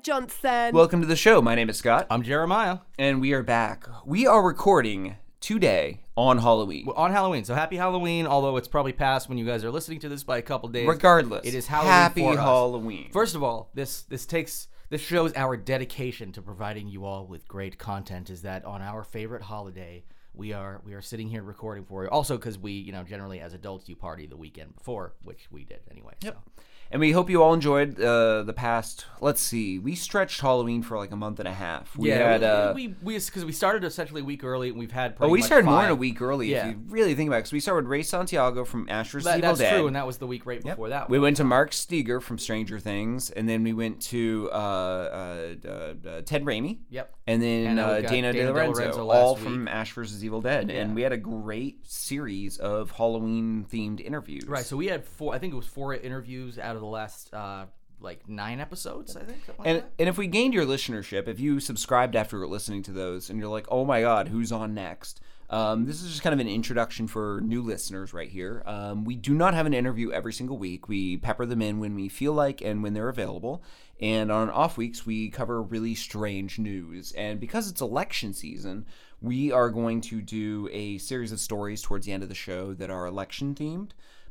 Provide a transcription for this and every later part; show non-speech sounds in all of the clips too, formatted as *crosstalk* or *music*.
Jeremiah Johnson. Welcome to the show. My name is Scott, I'm Jeremiah. and we are back. We are recording today on Halloween. Well, on Halloween. So happy Halloween, although it's probably past when you guys are listening to this by a couple days. Regardless, it is Halloween. Happy for us. Halloween. First of all, this this takes this shows our dedication to providing you all with great content. Is that on our favorite holiday, we are we are sitting here recording for you. Also, because we you know generally as adults you party the weekend before, which we did anyway. Yep. So. And we hope you all enjoyed uh, the past. Let's see, we stretched Halloween for like a month and a half. We yeah, had. we, uh, we we because we started essentially a week early, and we've had. Oh, we started more than a week early. Yeah. If you really think about it, because we started with Ray Santiago from Ash vs. That, Evil that's Dead. true, and that was the week right before that. We one. went to Mark Steger from Stranger Things, and then we went to uh, uh, uh, uh, Ted Raimi. Yep. And then And, uh, we Dana, Dana De Lorenzo, DeLorenzo all week. from Ash vs. Evil Dead, and we had a great series of Halloween themed interviews. Right. So we had four. I think it was four interviews out of the last uh, like nine episodes. I think. Like And that. and if we gained your listenership, if you subscribed after listening to those, and you're like, oh my god, who's on next? Um, this is just kind of an introduction for new listeners right here. Um, we do not have an interview every single week. We pepper them in when we feel like and when they're available. And on off weeks, we cover really strange news. And because it's election season, we are going to do a series of stories towards the end of the show that are election themed.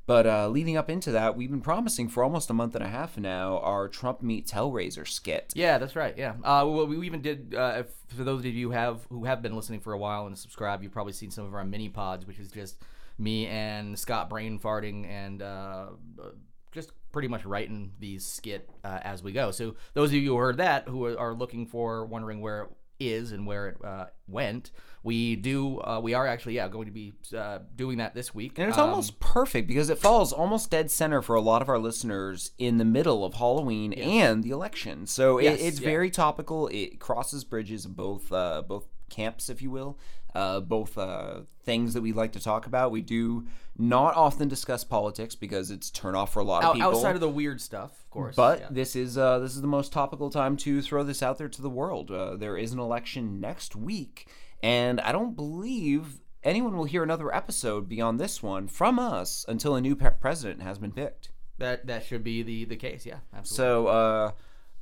But uh, leading up into that, we've been promising for almost a month and a half now our Trump meets Hellraiser skit. Yeah, that's right. Yeah. Uh, well, we even did. Uh, if, for those of you who have who have been listening for a while and subscribe, you've probably seen some of our mini pods, which is just me and Scott brain farting and uh, uh, just pretty much writing these skit uh, as we go. So those of you who heard that, who are- looking for, wondering where is and where it uh, went, we do. Uh, we are actually, yeah, going to be uh, doing that this week. And it's Um, almost perfect because it falls almost dead center for a lot of our listeners in the middle of Halloween and the election. So Yes, it, it's yeah. very topical. It crosses bridges both uh, both camps, if you will, uh, both uh, things that we like to talk about. We do not often discuss politics because it's turn off for a lot of out- people. outside of the weird stuff, of course. But yeah. this is uh, this is the most topical time to throw this out there to the world. Uh, there is an election next week, and I don't believe anyone will hear another episode beyond this one from us until a new pe- president has been picked. that that should be the the case. Yeah, absolutely. So uh,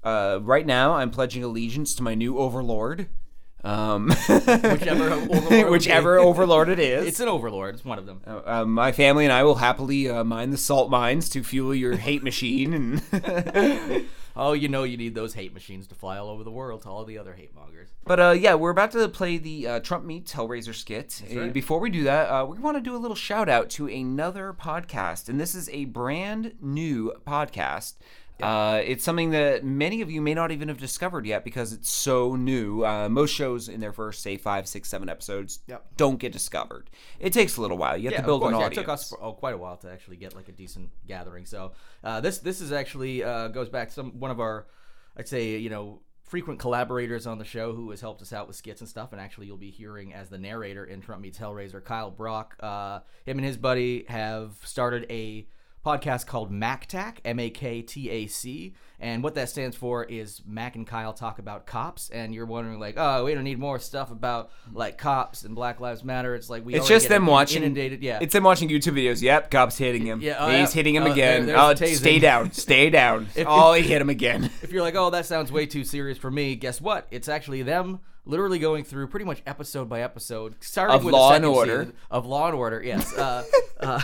uh, right now, I'm pledging allegiance to my new overlord. Um, *laughs* Whichever overlord *laughs* whichever overlord it *laughs* is. It's an overlord. It's one of them. Uh, my family and I will happily uh, mine the salt mines to fuel your hate machine and. Oh, you know you need those hate machines to fly all over the world to all the other hate mongers. But uh, yeah, we're about to play the uh, Trump meets Hellraiser skit. Uh, right. Before we do that, uh, we want to do a little shout out to another podcast, and this is a brand new podcast. Uh, it's something that many of you may not even have discovered yet because it's so new. Uh, most shows in their first, say, five, six, seven episodes Yep. don't get discovered. It takes a little while. You have to build of course. an Yeah, it took us for, oh, quite a while to actually get like a decent gathering. So uh, this this is actually uh, goes back to some one of our, I'd say you know frequent collaborators on the show who has helped us out with skits and stuff. And actually, you'll be hearing as the narrator in Trump Meets Hellraiser, Kyle Brock. Uh, him and his buddy have started a podcast called MakTac, M A K T A C, and what that stands for is Mac and Kyle talk about cops. And you're wondering like, oh, we don't need more stuff about like cops and Black Lives Matter. It's like we It's just them watching. inundated. Yeah, It's them watching YouTube videos. Yep, cops hitting him. Yeah, oh, He's yeah. hitting him Oh, again. there- oh, stay down. Stay *laughs* down. oh, he hit him again. *laughs* if you're like, oh, that sounds way too serious for me, guess what? It's actually them literally going through pretty much episode by episode, starting Of with Law and Order. of Law and Order. Yes, uh, *laughs* uh,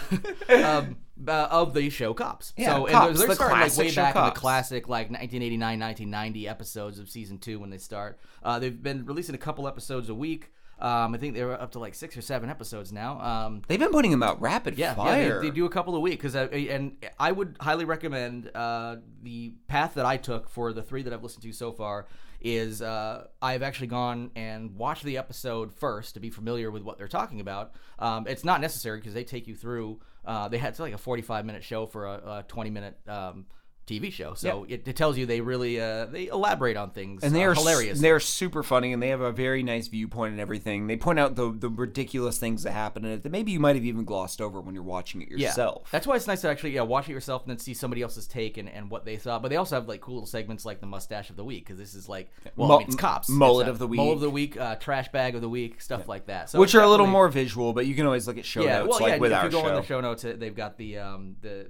um, uh, of the show Cops. Yeah, so Cops, and they're, they're starting like way back in the classic like 1989, 1990 episodes of season two when they start. Uh, they've been releasing a couple episodes a week. Um, I think they're up to like six or seven episodes now. Um, They've been putting them out rapid yeah, fire. yeah, they, they do a couple a week because and I would highly recommend uh, the path that I took for the three that I've listened to so far is uh, I've actually gone and watched the episode first to be familiar with what they're talking about. Um, it's not necessary because they take you through. Uh, they had like a 45 minute show for a, a 20 minute um, TV show. So it, it tells you they really uh, they elaborate on things. and they uh, are hilarious. They're super funny, and they have a very nice viewpoint and everything. They point out the the ridiculous things that happen in it that maybe you might have even glossed over when you're watching it Yeah. yourself. That's why it's nice to actually yeah watch it yourself and then see somebody else's take and, and what they thought. But they also have like cool little segments like the mustache of the week because this is like well Mu- I mean, it's cops mullet It's, uh, of the week. mullet of the week uh, trash bag of the week stuff like that. So which are a little more visual, but you can always look at show yeah notes well like yeah with if our you go show. in the show notes uh, they've got the um the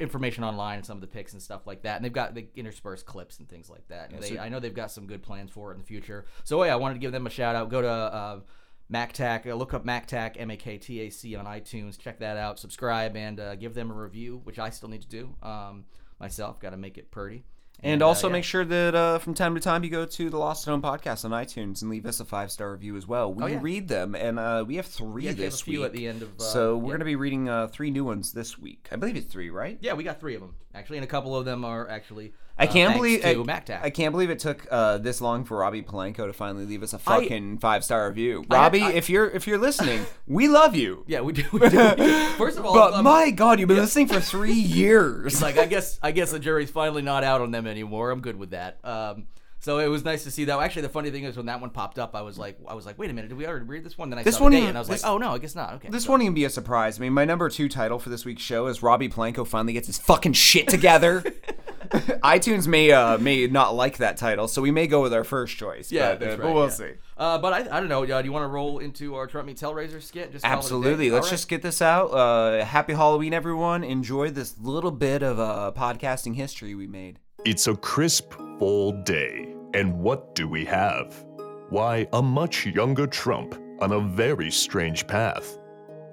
information online and some of the picks and stuff like that and they've got the interspersed clips and things like that and they, I know they've got some good plans for it in the future so yeah I wanted to give them a shout out go to uh, MakTac, uh, look up MakTac, M A K T A C on iTunes. Check that out. Subscribe and uh, give them a review, which I still need to do um, myself. Got to make it pretty. And uh, also yeah. make sure that uh, from time to time you go to the Lost at Home podcast on iTunes and leave us a five star review as well. We Oh, yeah. read them, and uh, we have three have this week. at the end of, uh, so we're yeah. going to be reading uh, three new ones this week. I believe it's three, right? Yeah, we got three of them actually, and a couple of them are actually. I uh, can't thanks believe I. I can't believe it took uh, this long for Robbie Polanco to finally leave us a fucking five star review. Robbie, I- if you're if you're listening, we love you. Yeah, we do. We do. *laughs* First of all, But um, my God, you've been listening for three *laughs* years. it's like I guess I guess the jury's finally not out on them anymore. I'm good with that. Um, so it was nice to see that. Actually, the funny thing is when that one popped up, I was like, I was like, wait a minute, did we already read this one? Then I This saw one the date, even- and I was this- like, oh no, I guess not. Okay, This so- won't even be a surprise. I mean, my number two title for this week's show is Robbie Polanco finally gets his fucking shit together. *laughs* iTunes may uh, may not like that title, so we may go with our first choice. Yeah, but, that's uh, right, but we'll yeah. see. Uh, but I, I don't know. Uh, do you want to roll into our Trump meets Hellraiser skit? Just call it a day? Absolutely. Let's All right. just get this out. Uh, happy Halloween, everyone! Enjoy this little bit of uh, podcasting history we made. It's a crisp fall day, and what do we have? Why, a much younger Trump on a very strange path.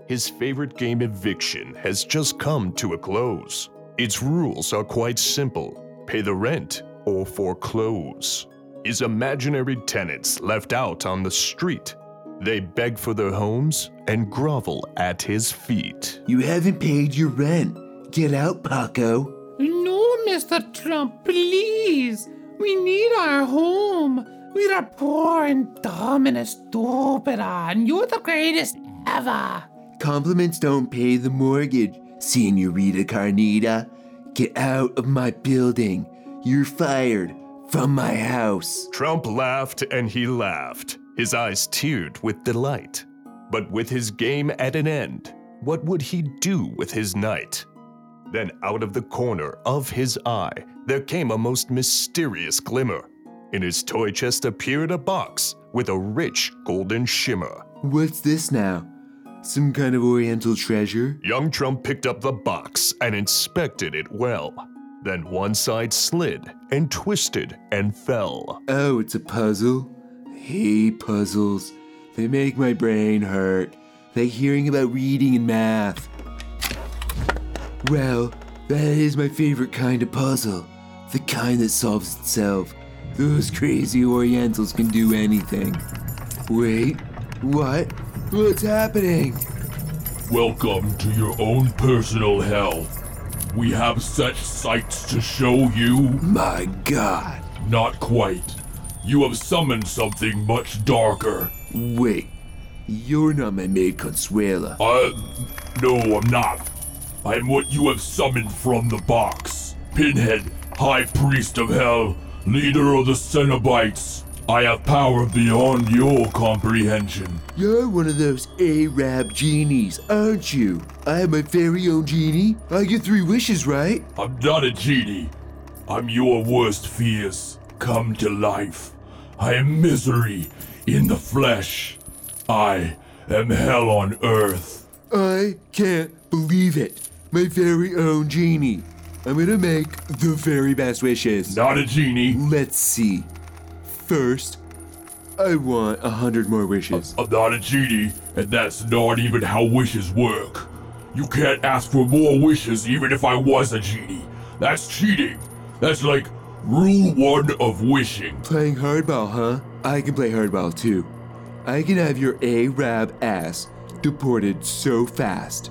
His favorite game eviction has just come to a close. Its rules are quite simple pay the rent or foreclose. His imaginary tenants left out on the street. They beg for their homes and grovel at his feet. You haven't paid your rent. Get out, Paco. No, Mr. Trump, please. We need our home. We are poor and dumb and stupid, ah, and you're the greatest ever. Compliments don't pay the mortgage, Senorita Carnita. Get out of my building. You're fired from my house. Trump laughed and he laughed, his eyes teared with delight. But with his game at an end, what would he do with his night? Then out of the corner of his eye, there came a most mysterious glimmer. In his toy chest appeared a box with a rich golden shimmer. What's this now? Some kind of oriental treasure? Young Trump picked up the box and inspected it well. Then one side slid and twisted and fell. Oh, it's a puzzle? I hate puzzles. They make my brain hurt. Like hearing about reading and math. Well, that is my favorite kind of puzzle. The kind that solves itself. Those crazy Orientals can do anything. Wait, what? What's happening? Welcome to your own personal hell. We have such sights to show you. My god. Not quite. You have summoned something much darker. Wait, you're not my maid Consuela. Uh, no, I'm not. I'm what you have summoned from the box. Pinhead, High Priest of Hell, leader of the Cenobites. I have power beyond your comprehension. You're one of those Arab genies, aren't you? I have my very own genie. I get three wishes, right? I'm not a genie. I'm your worst fears come to life. I am misery in the flesh. I am hell on earth. I can't believe it. My very own genie. I'm gonna make the very best wishes. Not a genie. Let's see. First, I want a hundred more wishes. I'm not a genie, and that's not even how wishes work. You can't ask for more wishes even if I was a genie. That's cheating. That's like rule one of wishing. Playing hardball, huh? I can play hardball too. I can have your Arab ass deported so fast.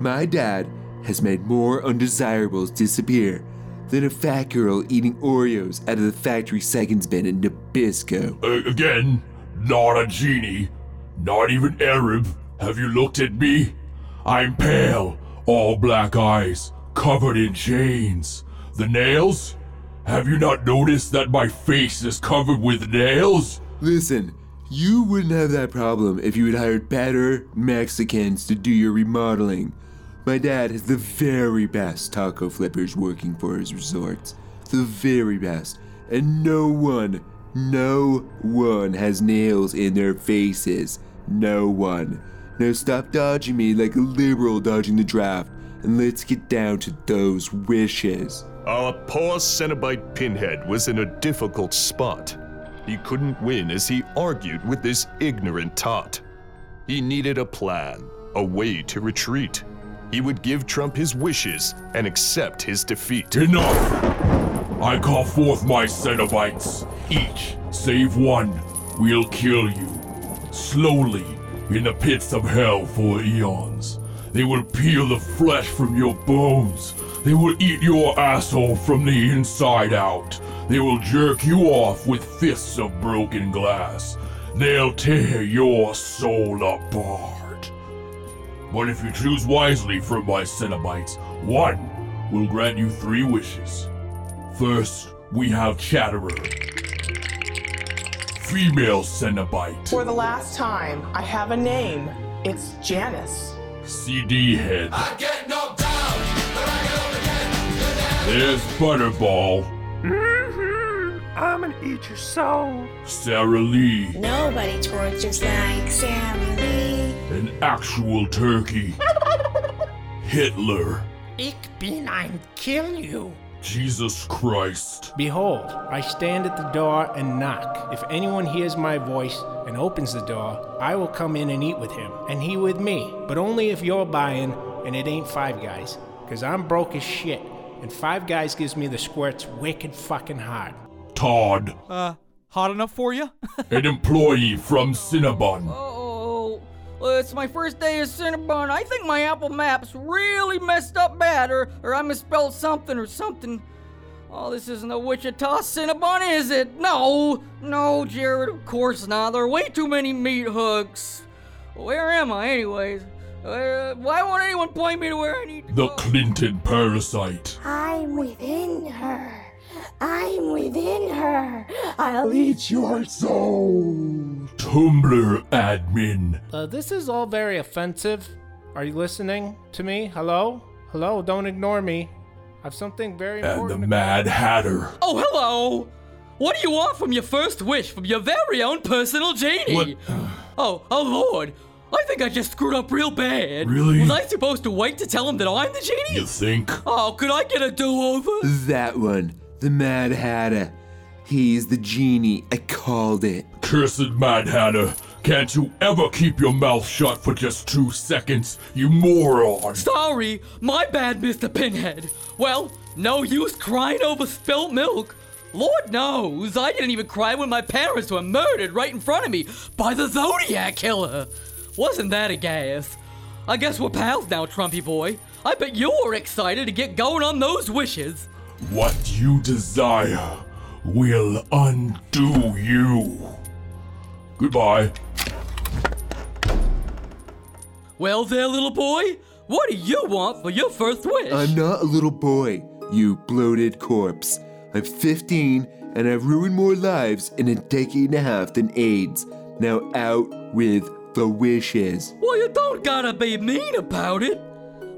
My dad has made more undesirables disappear than a fat girl eating Oreos out of the factory seconds bin in Nabisco. Uh, again, not a genie. Not even Arab. Have you looked at me? I'm pale, all black eyes, covered in chains. The nails? Have you not noticed that my face is covered with nails? Listen, you wouldn't have that problem if you had hired better Mexicans to do your remodeling. My dad has the very best taco flippers working for his resorts. The very best. And no one, no one has nails in their faces. No one. Now stop dodging me like a liberal dodging the draft, and let's get down to those wishes. Our poor Cenobite Pinhead was in a difficult spot. He couldn't win as he argued with this ignorant tot. He needed a plan, a way to retreat. He would give Trump his wishes and accept his defeat. Enough! I call forth my Cenobites. Each, save one, will kill you. Slowly, in the pits of hell for eons. They will peel the flesh from your bones. They will eat your asshole from the inside out. They will jerk you off with fists of broken glass. They'll tear your soul apart. But if you choose wisely from my Cenobites, one will grant you three wishes. First, we have Chatterer. Female Cenobite. For the last time, I have a name. It's Janice. CD head. There's Butterball. Mm-hmm. I'm gonna eat your soul. Sara Lee. Nobody tortures like Sara Lee. An actual turkey. *laughs* Hitler. Ich bin ein kill you. Jesus Christ. Behold, I stand at the door and knock. If anyone hears my voice and opens the door, I will come in and eat with him, and he with me. But only if you're buying and it ain't Five Guys. Cause I'm broke as shit, and Five Guys gives me the squirts wicked fucking hard. Todd. Uh, hot enough for you? *laughs* An employee from Cinnabon. Oh, it's my first day at Cinnabon. I think my Apple Maps really messed up bad, or, or I misspelled something or something. Oh, this isn't a Wichita Cinnabon, is it? No, no, Jared, of course not. There are way too many meat hooks. Where am I, anyways? Uh, why won't anyone point me to where I need to The go? Clinton parasite. I'm within her. I'm within her. I'll eat your soul. Tumblr admin. Uh, this is all very offensive. Are you listening to me? Hello? Hello, don't ignore me. I've something very And the important. to- Mad Hatter. Oh, hello! What do you want from your first wish from your very own personal genie? What? *sighs* Oh, oh lord! I think I just screwed up real bad. Really? Was I supposed to wait to tell him that I'm the genie? You think? Oh, could I get a do-over? That one, the Mad Hatter. He's the genie. I called it. Cursed Mad Hatter. Can't you ever keep your mouth shut for just two seconds, you moron? Sorry, my bad, Mr. Pinhead. Well, no use crying over spilt milk. Lord knows, I didn't even cry when my parents were murdered right in front of me by the Zodiac Killer. Wasn't that a gas? I guess we're pals now, Trumpy boy. I bet you're excited to get going on those wishes. What you desire will undo you. Goodbye. Well, there, little boy, what do you want for your first wish? I'm not a little boy, you bloated corpse. I'm 15 and I've ruined more lives in a decade and a half than AIDS. Now out with the wishes. well, you don't gotta be mean about it.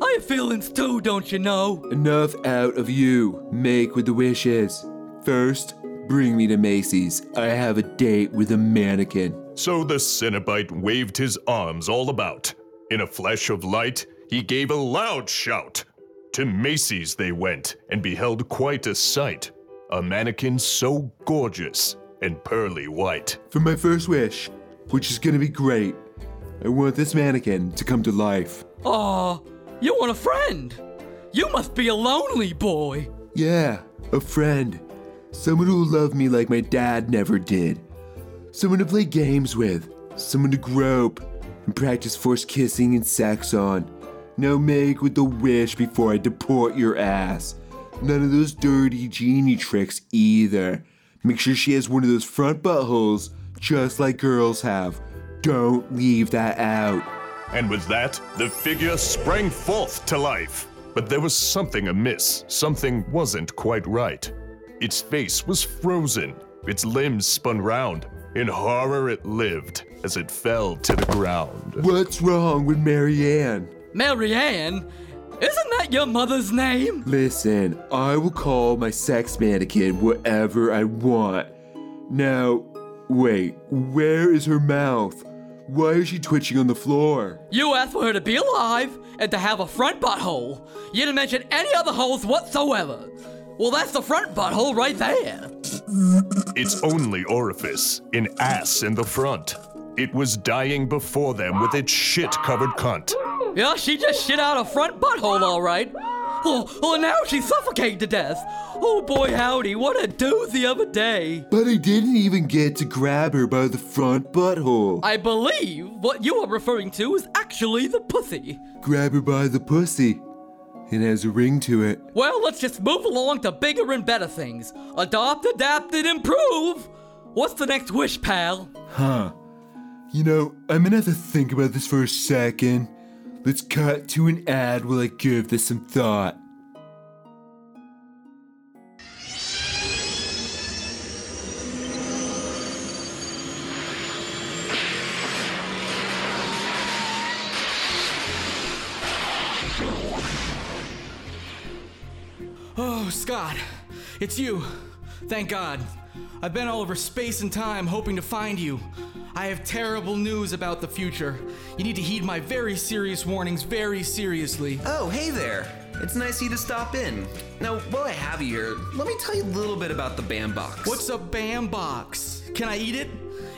I have feelings too, don't you know? Enough out of you. Make with the wishes. First, bring me to Macy's. I have a date with a mannequin. So the Cenobite waved his arms all about. In a flash of light, he gave a loud shout. To Macy's they went and beheld quite a sight. A mannequin so gorgeous and pearly white. For my first wish, which is gonna be great, I want this mannequin to come to life. Aw, you want a friend? You must be a lonely boy. Yeah, a friend. Someone who will love me like my dad never did. Someone to play games with. Someone to grope and practice forced kissing and sex on. Now make with the wish before I deport your ass. None of those dirty genie tricks either. Make sure she has one of those front buttholes just like girls have. Don't leave that out. And with that, the figure sprang forth to life. But there was something amiss. Something wasn't quite right. Its face was frozen, its limbs spun round. In horror, it lived as it fell to the ground. What's wrong with Marianne? Marianne? Isn't that your mother's name? Listen, I will call my sex mannequin whatever I want. Now, wait, where is her mouth? Why is she twitching on the floor? You asked for her to be alive and to have a front butthole. You didn't mention any other holes whatsoever. Well, that's the front butthole right there. Its only orifice, an ass in the front. It was dying before them with its shit covered cunt. Yeah, she just shit out a front butthole, all right. Oh, oh, now she's suffocating to death. Oh boy, howdy, what a doozy of a day. But I didn't even get to grab her by the front butthole. I believe what you are referring to is actually the pussy. Grab her by the pussy. It has a ring to it. Well, let's just move along to bigger and better things. Adopt, adapt, and improve. What's the next wish, pal? Huh. You know, I'm gonna have to think about this for a second. Let's cut to an ad while I give this some thought. Oh, Scott, it's you. Thank God. I've been all over space and time hoping to find you. I have terrible news about the future. You need to heed my very serious warnings very seriously. Oh, hey there. It's nice of you to stop in. Now, while I have you here, let me tell you a little bit about the BAM box. What's a BAM box? Can I eat it?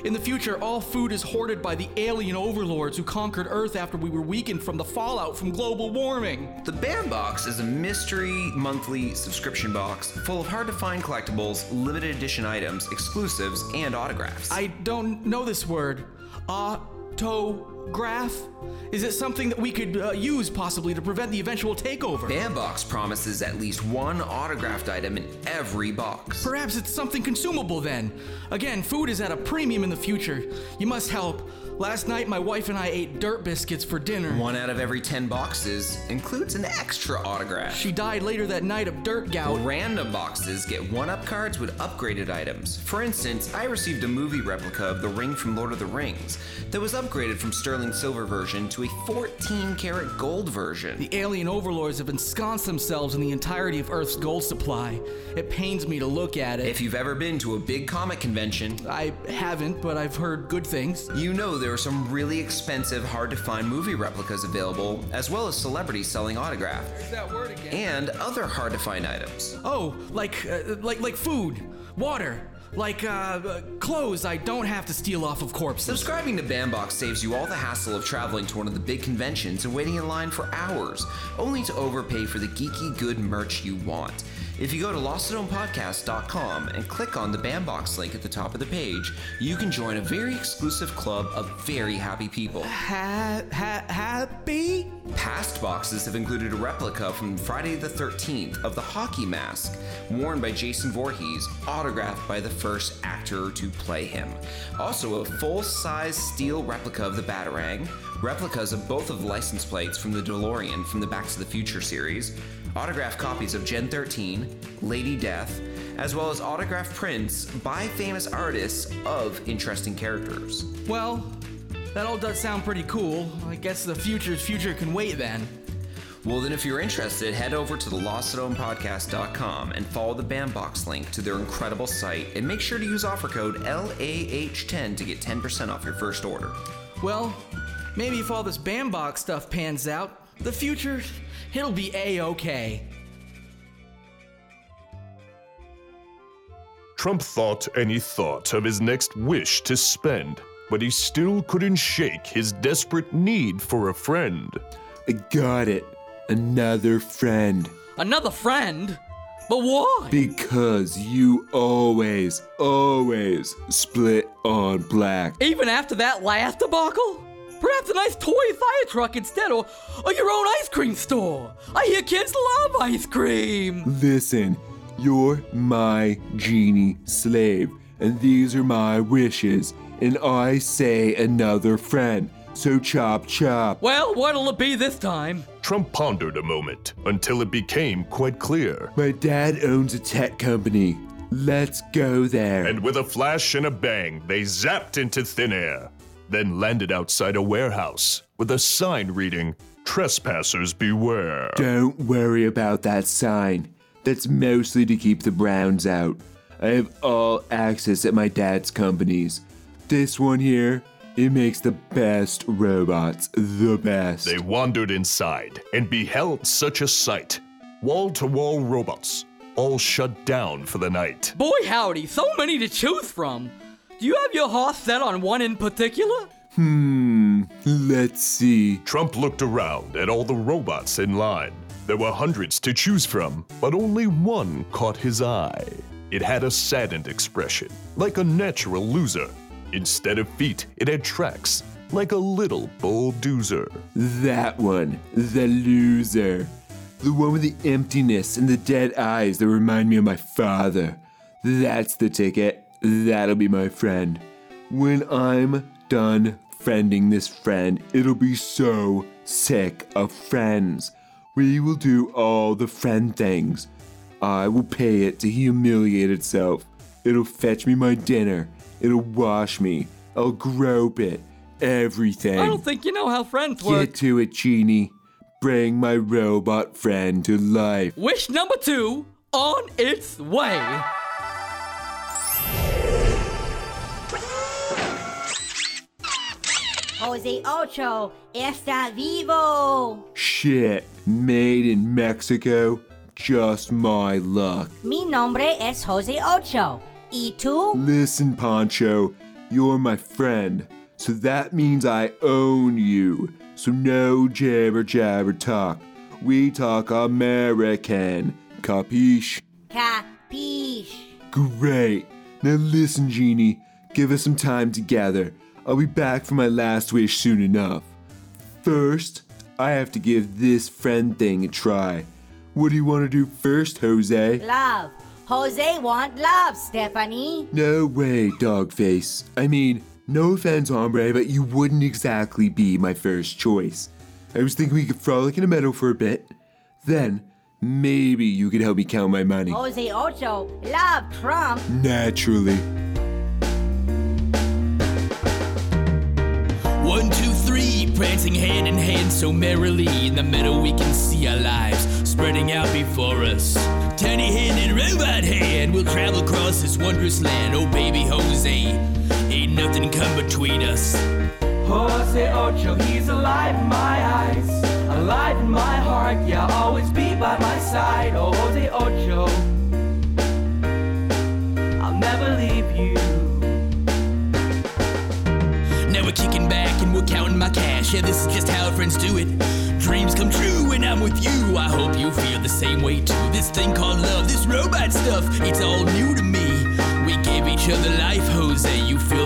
In the future, all food is hoarded by the alien overlords who conquered Earth after we were weakened from the fallout from global warming. The BAM box is a mystery monthly subscription box full of hard to find collectibles, limited edition items, exclusives, and autographs. I don't know this word. Ah, Autograph? Is it something that we could uh, use possibly to prevent the eventual takeover? BAM box promises at least one autographed item in every box. Perhaps it's something consumable then. Again, food is at a premium in the future. You must help. Last night, my wife and I ate dirt biscuits for dinner. One out of every 10 boxes includes an extra autograph. She died later that night of dirt gout. Random boxes get one up cards with upgraded items. For instance, I received a movie replica of the ring from Lord of the Rings that was upgraded from sterling silver version to a 14 karat gold version. The alien overlords have ensconced themselves in the entirety of Earth's gold supply. It pains me to look at it. If you've ever been to a big comic convention, I haven't, but I've heard good things. You know there are some really expensive, hard to find movie replicas available, as well as celebrities selling autographs. That word again. And other hard to find items. Oh, like uh, like like food, water, like uh, uh, clothes I don't have to steal off of corpses. Subscribing to Bambox saves you all the hassle of traveling to one of the big conventions and waiting in line for hours, only to overpay for the geeky good merch you want. If you go to lostathomepodcast.com and click on the Bambox link at the top of the page, you can join a very exclusive club of very happy people. Ha- ha- happy? Past boxes have included a replica from Friday the 13th of the hockey mask, worn by Jason Voorhees, autographed by the first actor to play him. Also, a full size steel replica of the Batarang, replicas of both of the license plates from the DeLorean from the Back to the Future series, autographed copies of Gen 13, Lady Death, as well as autographed prints by famous artists of interesting characters. Well, that all does sound pretty cool. I guess the future's future can wait then. Well, then, if you're interested, head over to the LostAtHomePodcast.com and follow the Bambox link to their incredible site, and make sure to use offer code LAH10 to get 10% off your first order. Well, maybe if all this Bambox stuff pans out, the future, it'll be A-okay. Trump thought and he thought of his next wish to spend, but he still couldn't shake his desperate need for a friend. I got it. Another friend. Another friend? But why? Because you always, always split on black. Even after that last debacle? Perhaps a nice toy fire truck instead, or, or your own ice cream store. I hear kids love ice cream. Listen, you're my genie slave, and these are my wishes, and I say another friend. So chop chop. Well, what'll it be this time? Trump pondered a moment until it became quite clear. My dad owns a tech company. Let's go there. And with a flash and a bang, they zapped into thin air, then landed outside a warehouse with a sign reading, Trespassers beware. Don't worry about that sign. That's mostly to keep the Browns out. I have all access at my dad's companies. This one here, it makes the best robots. The best. They wandered inside and beheld such a sight. Wall to wall robots, all shut down for the night. Boy, howdy, so many to choose from. Do you have your heart set on one in particular? Hmm, let's see. Trump looked around at all the robots in line. There were hundreds to choose from, but only one caught his eye. It had a saddened expression, like a natural loser. Instead of feet, it had tracks, like a little bulldozer. That one, the loser. The one with the emptiness and the dead eyes that remind me of my father. That's the ticket. That'll be my friend. When I'm done friending this friend, it'll be so sick of friends. We will do all the friend things. I will pay it to humiliate itself. It'll fetch me my dinner. It'll wash me. I'll grope it. Everything. I don't think you know how friends work. Get to it, Genie. Bring my robot friend to life. Wish number two on its way. Jose Ocho está vivo. Shit. Made in Mexico. Just my luck. Mi nombre es Jose Ocho. ¿Y tú? Listen, Poncho. You're my friend. So that means I own you. So no jabber jabber talk. We talk American. Capiche? Capiche. Great. Now listen, Genie. Give us some time together. I'll be back for my last wish soon enough. First, I have to give this friend thing a try. What do you want to do first, Jose? Love. Jose want love, Stephanie. No way, Dogface. I mean, no offense, hombre, but you wouldn't exactly be my first choice. I was thinking we could frolic in a meadow for a bit. Then, maybe you could help me count my money. Jose Ocho love Trump. Naturally. One, two, three, prancing hand in hand so merrily. In the meadow, we can see our lives spreading out before us. Tiny hand in robot hand, we'll travel across this wondrous land. Oh, baby Jose, ain't nothing come between us. Jose Ocho, he's alive in my eyes, alive in my heart. Yeah, always be by my side. Oh, Jose Ocho, we're kicking back and we're counting my cash. Yeah, this is just how friends do it. Dreams come true when I'm with you. I hope you feel the same way too. This thing called love, this robot stuff, it's all new to me. We gave each other life, Jose. You fill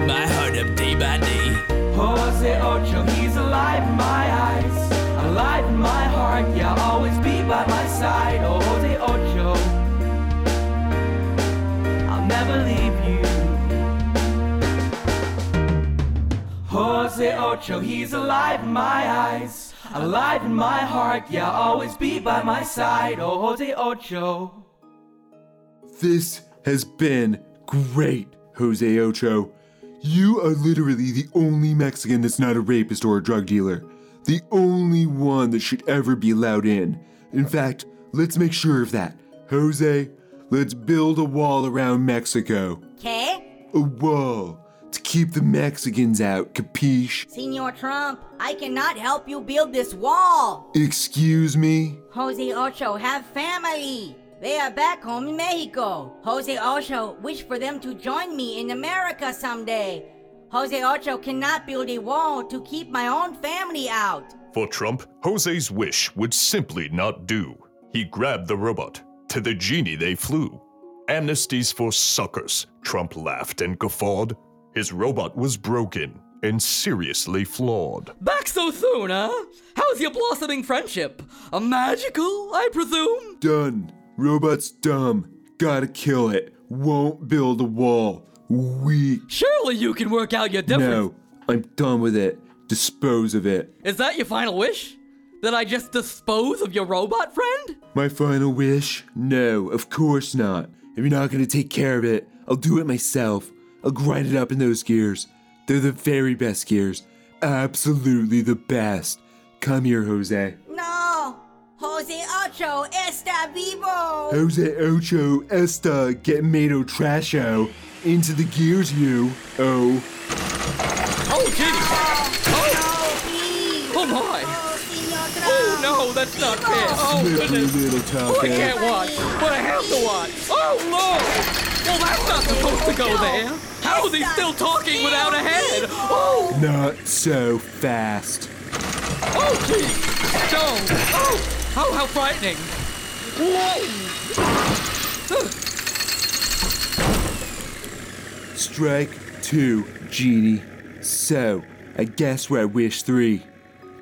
Jose Ocho, he's alive in my eyes, alive in my heart. Yeah, always be by my side. Oh, Jose Ocho. This has been great, Jose Ocho. You are literally the only Mexican that's not a rapist or a drug dealer. The only one that should ever be allowed in. In fact, let's make sure of that. Jose, let's build a wall around Mexico. ¿Qué? A wall to keep the Mexicans out, capiche? Senor Trump, I cannot help you build this wall. Excuse me? Jose Ocho have family. They are back home in Mexico. Jose Ocho wish for them to join me in America someday. Jose Ocho cannot build a wall to keep my own family out. For Trump, Jose's wish would simply not do. He grabbed the robot. To the genie they flew. Amnesties for suckers, Trump laughed and guffawed. His robot was broken and seriously flawed. Back so soon, huh? How's your blossoming friendship? A magical, I presume? Done. Robot's dumb. Gotta kill it. Won't build a wall. Weak. Surely you can work out your difference. No, I'm done with it. dispose of it. Is that your final wish? That I just dispose of your robot friend? My final wish? No, of course not. If you're not gonna take care of it, I'll do it myself. I'll grind it up in those gears. They're the very best gears. Absolutely the best. Come here, Jose. No! Jose Ocho está vivo! Jose Ocho Esta Getmato Trasho. Into the gears, you. Oh. Oh, gee! Oh! Oh, my! Oh, oh, no, that's not fair! Oh, Slippery goodness! little Oh, I top can't watch, but I have to watch! Oh, Lord! Well, that's not supposed to go there! How is he still talking without a head? Oh! Not so fast. Oh, gee! No! Oh! Oh, how frightening! Whoa! Strike two, Genie. So, I guess we're at wish three.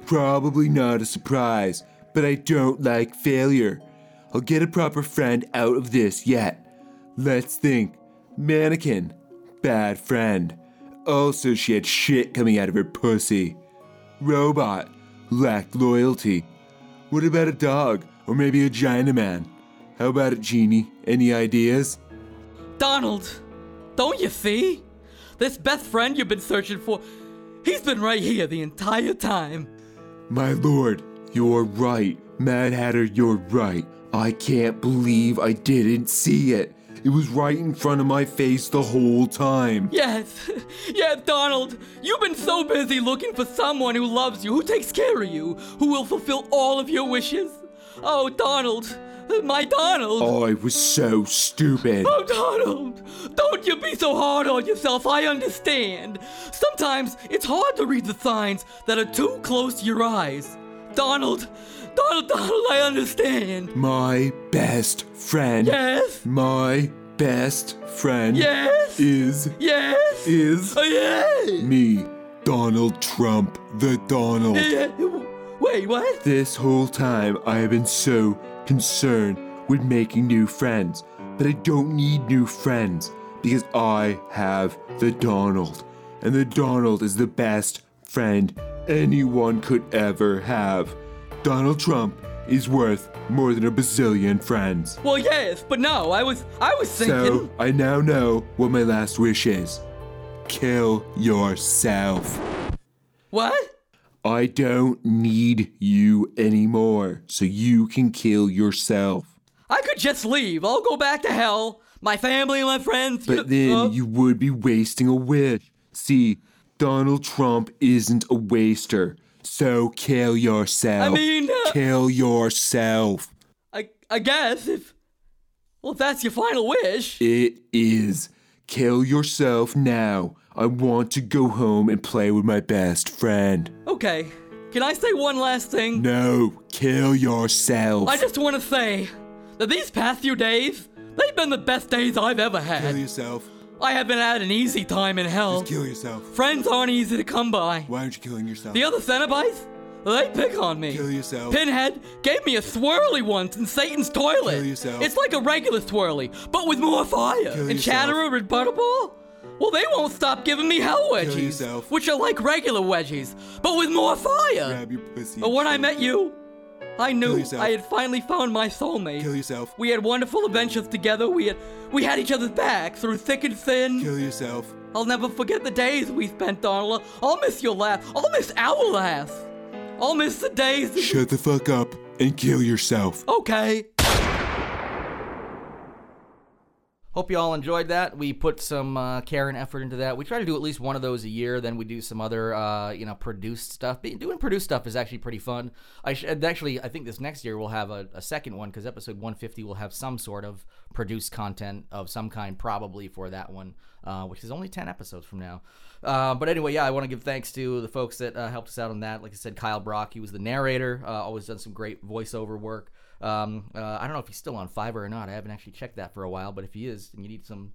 Probably not a surprise, but I don't like failure. I'll get a proper friend out of this yet. Let's think. Mannequin. Bad friend. Also, she had shit coming out of her pussy. Robot. Lacked loyalty. What about a dog? Or maybe a Chinaman? How about it, Genie? Any ideas? Donald, don't you see? This best friend you've been searching for, he's been right here the entire time. My lord, you're right. Mad Hatter, you're right. I can't believe I didn't see it. It was right in front of my face the whole time. Yes, *laughs* yes, Donald, you've been so busy looking for someone who loves you, who takes care of you, who will fulfill all of your wishes. Oh, Donald, my Donald. Oh, I was so stupid. Oh, Donald, don't you be so hard on yourself. I understand. Sometimes it's hard to read the signs that are too close to your eyes. Donald, Donald, Donald, I understand. My best friend. Yes. My best friend. Yes. Is. Yes. Is. Oh, yes. Me, Donald Trump, the Donald. Yeah, Wait, what? This whole time, I have been so concerned with making new friends. But I don't need new friends because I have the Donald. And the Donald is the best friend anyone could ever have. Donald Trump is worth more than a bazillion friends. Well, yes, but no, I was, I was thinking. So, I now know what my last wish is kill yourself. What? I don't need you anymore, so you can kill yourself. I could just leave. I'll go back to hell. My family and my friends. But then Uh, you would be wasting a wish. See, Donald Trump isn't a waster, so kill yourself. I mean, uh, kill yourself. I, I guess if. Well, if that's your final wish. It is. Kill yourself now. I want to go home and play with my best friend. Okay. Can I say one last thing? No, kill yourself. I just want to say that these past few days, they've been the best days I've ever had. Kill yourself. I haven't had an easy time in hell. Just kill yourself. Friends aren't easy to come by. Why aren't you killing yourself? The other Cenobites, they pick on me. Kill yourself. Pinhead gave me a swirly once in Satan's toilet. Kill yourself. It's like a regular swirly, but with more fire. Kill and yourself. Chatterer and Butterball? Well, they won't stop giving me hell wedgies. yourself. Which are like regular wedgies, but with more fire. Grab your pussy. But when I met you, I knew. I had finally found my soulmate. Kill yourself. We had wonderful adventures together. We had we had each other's back through thick and thin. Kill yourself. I'll never forget the days we spent, Donald. I'll miss your laugh. I'll miss our laughs. I'll miss the days. Shut the fuck up and kill yourself. Okay. Hope you all enjoyed that. We put some uh, care and effort into that. We try to do at least one of those a year. Then we do some other, uh, you know, produced stuff. Be- Doing produced stuff is actually pretty fun. I sh- actually, I think this next year we'll have a, a second one because episode 150 will have some sort of produced content of some kind, probably for that one, uh, which is only 10 episodes from now. Uh, but anyway, yeah, I want to give thanks to the folks that uh, helped us out on that. Like I said, Kyle Brock, he was the narrator. Uh, always done some great voiceover work. Um, uh, I don't know if he's still on Fiverr or not. I haven't actually checked that for a while, but if he is, and you need some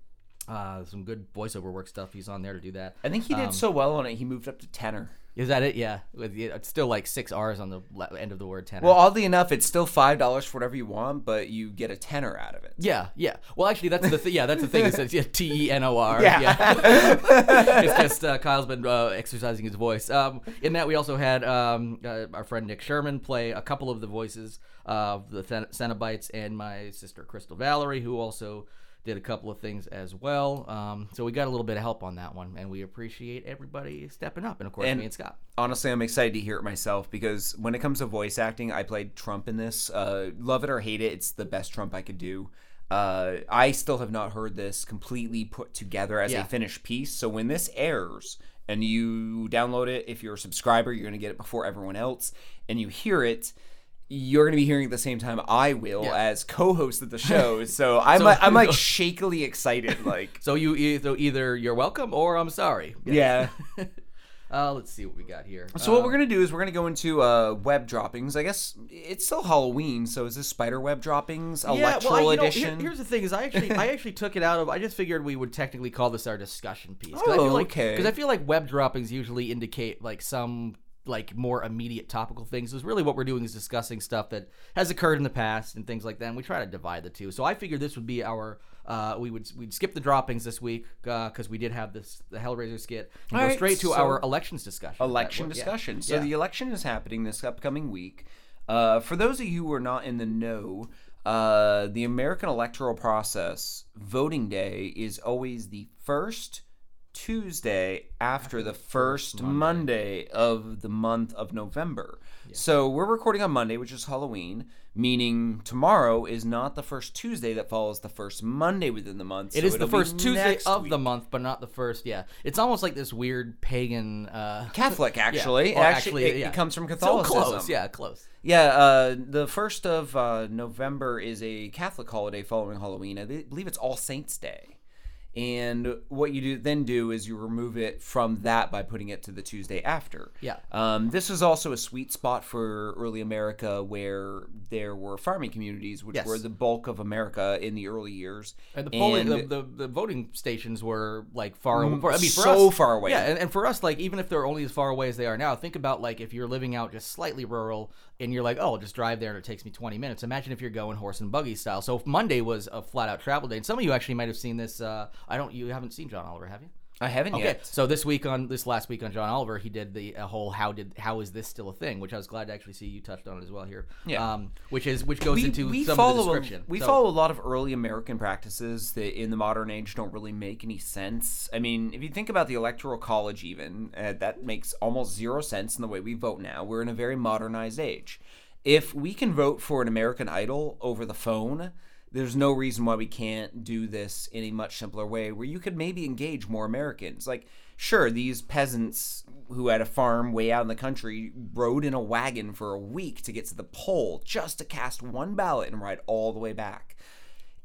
uh, some good voiceover work stuff, he's on there to do that. I think he did Um, so well on it, he moved up to tenor. Is that it? Yeah, with the, it's still like six R's on the le- end of the word tenor. Well, oddly enough, it's still five dollars for whatever you want, but you get a tenor out of it. Yeah, yeah. Well, actually, that's the th- yeah, that's the thing. It says yeah, T E N O R. Yeah. *laughs* it's just uh, Kyle's been uh, exercising his voice. Um, in that, we also had um, uh, our friend Nick Sherman play a couple of the voices of the Cenobites, and my sister Crystal Valerie, who also did a couple of things as well. Um, so we got a little bit of help on that one, and we appreciate everybody stepping up, and of course And- me and Scott. Honestly, I'm excited to hear it myself because when it comes to voice acting, I played Trump in this. Uh, love it or hate it, it's the best Trump I could do. Uh, I still have not heard this completely put together as Yeah. a finished piece. So when this airs and you download it, if you're a subscriber, you're going to get it before everyone else, and you hear it. You're going to be hearing at the same time I will Yeah. as co-host of the show. *laughs* So I'm So- like, I'm like shakily excited. *laughs* Like So you e- so either you're welcome or I'm sorry. Yeah. *laughs* uh, let's see what we got here. So what Um, we're gonna do is we're gonna go into uh, web droppings. I guess it's still Halloween, so is this spider web droppings electro well, I- you know, edition? here- here's the thing: is I actually I actually took it out of. I just figured we would technically call this our discussion piece. 'Cause I Oh, feel like, okay. Because I feel like web droppings usually indicate like some like more immediate topical things. Is really what we're doing is discussing stuff that has occurred in the past and things like that. And we try to divide the two. So I figured this would be our. Uh, we would we'd skip the droppings this week because we did have this the Hellraiser skit and All go right, straight to so- our elections discussion. election would- yeah. discussion. So Yeah. the election is happening this upcoming week. Uh, for those of you who are not in the know, uh, the American electoral process voting day is always the first Tuesday after the first Monday. of the month of November. So we're recording on Monday, which is Halloween, meaning tomorrow is not the first Tuesday that follows the first Monday within the month. It so is the first Tuesday of week. the month, but not the first. Yeah, it's almost like this weird pagan uh, *laughs* Catholic, *laughs* Yeah. actually. Actually, it, yeah. it comes from So Catholicism. close, yeah, close. Yeah, uh, the first of uh, November is a Catholic holiday following Halloween. I believe it's All Saints Day. And what you do then do is you remove it from that by putting it to the Tuesday after. Yeah. Um, this was also a sweet spot for early America where there were farming communities, which Yes. were the bulk of America in the early years. And the polling, And- the, the, the voting stations were like far, Mm, far I mean, so us, far away. Yeah, and, and for us, like even if they're only as far away as they are now, think about like if you're living out just slightly rural and you're like, oh, I'll just drive there and it takes me 20 minutes. Imagine if you're going horse and buggy style. So if Monday was a flat out travel day, and some of you actually might have seen this. Uh, I don't, you haven't seen John Oliver, have you? I haven't okay. yet. So this week on this last week on John Oliver, he did the a whole how did how is this still a thing, which I was glad to actually see you touched on it as well here. Yeah. Um, which is which goes we, into we some follow of the description. A, we So- follow a lot of early American practices that in the modern age don't really make any sense. I mean, if you think about the electoral college, even uh, that makes almost zero sense in the way we vote now. We're in a very modernized age. If we can vote for an American Idol over the phone, there's no reason why we can't do this in a much simpler way where you could maybe engage more Americans. Like, sure, these peasants who had a farm way out in the country rode in a wagon for a week to get to the poll just to cast one ballot and ride all the way back.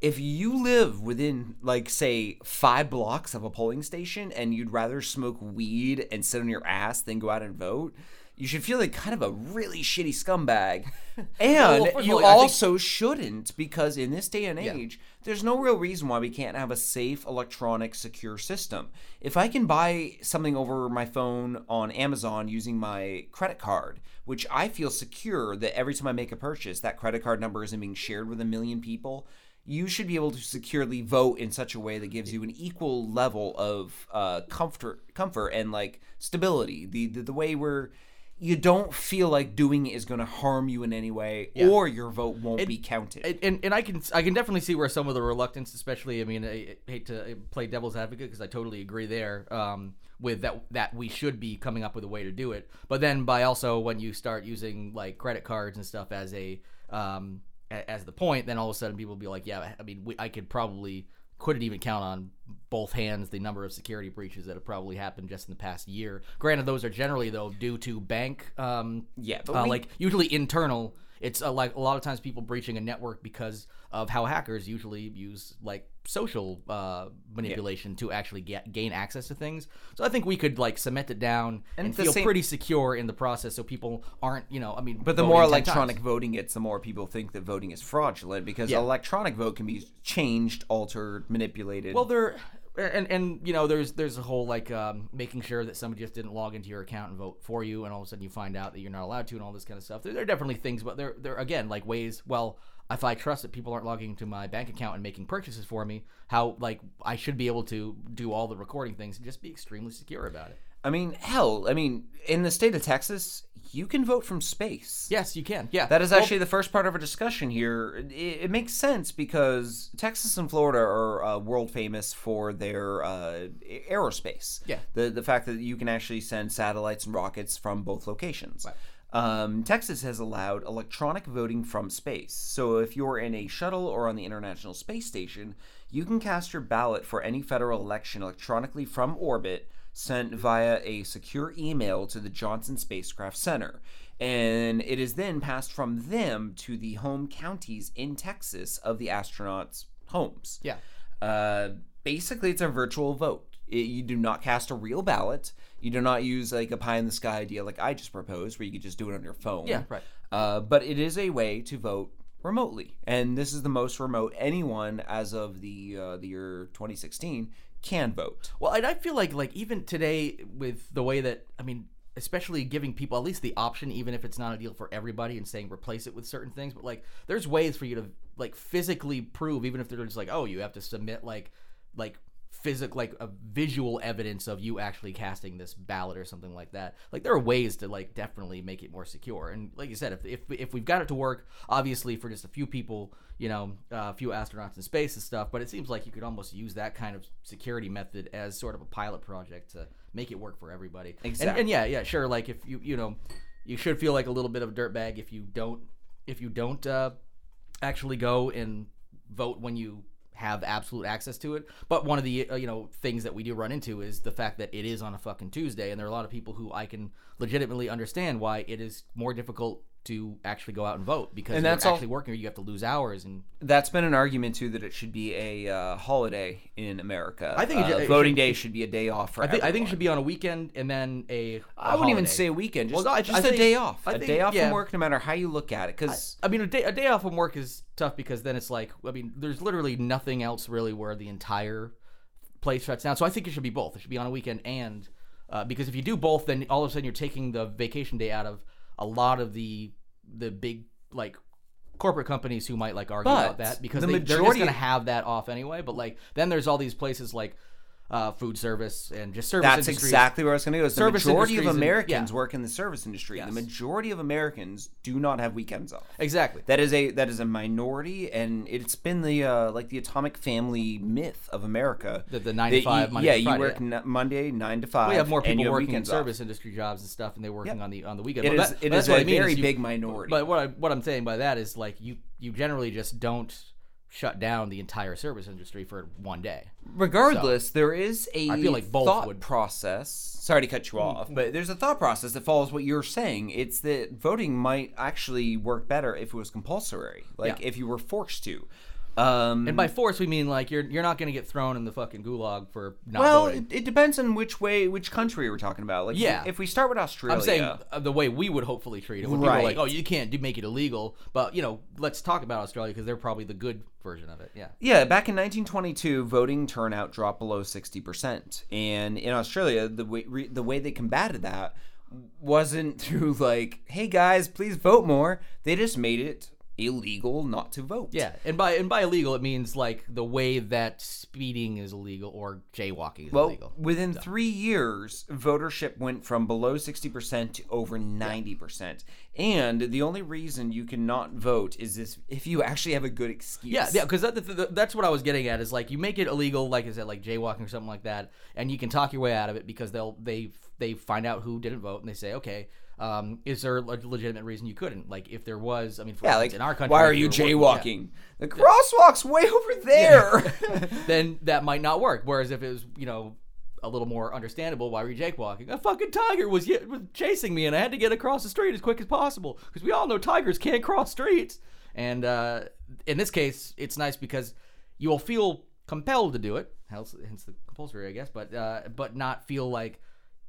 If you live within, like, say, five blocks of a polling station and you'd rather smoke weed and sit on your ass than go out and vote, you should feel like kind of a really shitty scumbag. *laughs* And Well, you all, I think- also shouldn't because in this day and Yeah. age, there's no real reason why we can't have a safe electronic secure system. If I can buy something over my phone on Amazon using my credit card, which I feel secure that every time I make a purchase, that credit card number isn't being shared with a million people, you should be able to securely vote in such a way that gives you an equal level of uh, comfort, comfort and like stability. The the, the way where you don't feel like doing it is going to harm you in any way, Yeah. or your vote won't It- be counted. And, and, and I can I can definitely see where some of the reluctance, especially I mean I, I hate to play devil's advocate because I totally agree there um, with that that we should be coming up with a way to do it. But then by also when you start using like credit cards and stuff as a um, as the point, then all of a sudden people will be like, yeah, I mean we, I could probably couldn't even count on both hands the number of security breaches that have probably happened just in the past year. Granted, those are generally though due to bank um, Yeah, but uh, we- like usually internal it's uh, like a lot of times people breaching a network because of how hackers usually use like social uh, manipulation to actually get gain access to things. So I think we could like cement it down And and, feel same- pretty secure in the process, so people aren't you know I mean. But the more electronic voting gets, the more people think that voting is fraudulent because Yeah. electronic vote can be changed, altered, manipulated. Well, there. and and you know there's there's a whole like um, making sure that somebody just didn't log into your account and vote for you, and all of a sudden you find out that you're not allowed to, and all this kind of stuff. There, there are definitely things, but there there again like ways. Well, if I trust that people aren't logging into my bank account and making purchases for me, how like I should be able to do all the recording things and just be extremely secure about it. I mean, hell, I mean, in the state of Texas, you can vote from space. Yes, you can. Yeah, That is Well- actually the first part of our discussion here. It, it makes sense because Texas and Florida are uh, world famous for their uh, aerospace. Yeah. The the fact that you can actually send satellites and rockets from both locations. Um, Texas has allowed electronic voting from space. So if you're in a shuttle or on the International Space Station, you can cast your ballot for any federal election electronically from orbit, sent via a secure email to the Johnson Spacecraft Center. And it is then passed from them to the home counties in Texas of the astronauts' homes. Yeah. Uh, basically, it's a virtual vote. It, you do not cast a real ballot. You do not use like a pie in the sky idea like I just proposed, where you could just do it on your phone. Yeah, right. Uh, but it is a way to vote remotely, and this is the most remote anyone as of the uh, the year 2016 can vote. Well, and I feel like like even today with the way that I mean, especially giving people at least the option, even if it's not a deal for everybody, and saying replace it with certain things. But like, there's ways for you to like physically prove, even if they're just like, oh, you have to submit like like physical like a visual evidence of you actually casting this ballot or something like that. Like there are ways to like definitely make it more secure. And like you said if if, if we've got it to work obviously for just a few people you know uh, a few astronauts in space and stuff but it seems like you could almost use that kind of security method as sort of a pilot project to make it work for everybody. And- Exactly. and, yeah yeah sure like if you you know you should feel like a little bit of a dirtbag if you don't if you don't uh, actually go and vote when you have absolute access to it. But one of the uh, you know things that we do run into is the fact that it is on a fucking Tuesday, and there are a lot of people who I can legitimately understand why it is more difficult to actually go out and vote because And you're that's all- actually working or you have to lose hours and That's been an argument too that it should be a uh, holiday in America. I think uh, voting should- day should be a day off for I think I think it should be on a weekend and then a. I a wouldn't even say a weekend, just, Well, no, just I a think- day off. I a think- day off yeah. from work, no matter how you look at it. Because I mean, a day, a day off from work is tough because then it's like, I mean, there's literally nothing else really where the entire place shuts down. So I think it should be both. It should be on a weekend and uh, because if you do both, then all of a sudden you're taking the vacation day out of a lot of the the big like corporate companies who might like argue But about that because the they, they're just going to have that off anyway. But like then there's all these places like. Uh, food service and just service that's industries. exactly where I was going to go. Is the Service majority of industries and- Americans yeah. work in the service industry. The majority of Americans do not have weekends off. Exactly. That is a that is a minority, and it's been the uh, like the atomic family myth of America. The- the nine to five, you, Monday yeah, to you work yeah. n- Monday nine to five. we have more people have working in weekends off. service industry jobs and stuff, and they're working Yep. on the on the weekend. It But is- that- it is a I mean very is you- big minority. But what I what I'm saying by that is like you you generally just don't shut down the entire service industry for one day. Regardless, there is a I feel like both thought would- process. Sorry to cut you mm-hmm. off, but there's a thought process that follows what you're saying. It's that voting might actually work better if it was compulsory, like Yeah. if you were forced to. Um, And by force, we mean like you're you're not going to get thrown in the fucking gulag for not well, voting. it, it depends on which way, which country we're talking about. Like, Yeah. if we start with Australia, I'm saying uh, the way we would hopefully treat it. When people are like, Right. "Oh, you can't do make it illegal," but you know, let's talk about Australia because they're probably the good version of it. Yeah. Yeah, back in 1922, voting turnout dropped below 60%, and in Australia, the way re, the way they combated that wasn't *laughs* through like, "Hey guys, please vote more." They just made it illegal not to vote. Yeah, and by and by illegal, it means like the way that speeding is illegal or jaywalking is Well, illegal. within three years, votership went from below 60% to over 90%. And the only reason you cannot vote is this if you actually have a good excuse. Yeah, yeah, because that, that- that's what I was getting at. Is like you make it illegal, like I said, like jaywalking or something like that, and you can talk your way out of it because they'll they they find out who didn't vote and they say, okay, um, is there a legitimate reason you couldn't? Like if there was, I mean, for Yeah, instance, like, in our country, why are you jaywalking? The crosswalk's way over there. *laughs* then that might not work. Whereas if it was, you know, a little more understandable, why were you jaywalking? A fucking tiger was, was chasing me, and I had to get across the street as quick as possible because we all know tigers can't cross streets. And uh, in this case, it's nice because you will feel compelled to do it, hence, hence the compulsory, I guess, but uh, but not feel like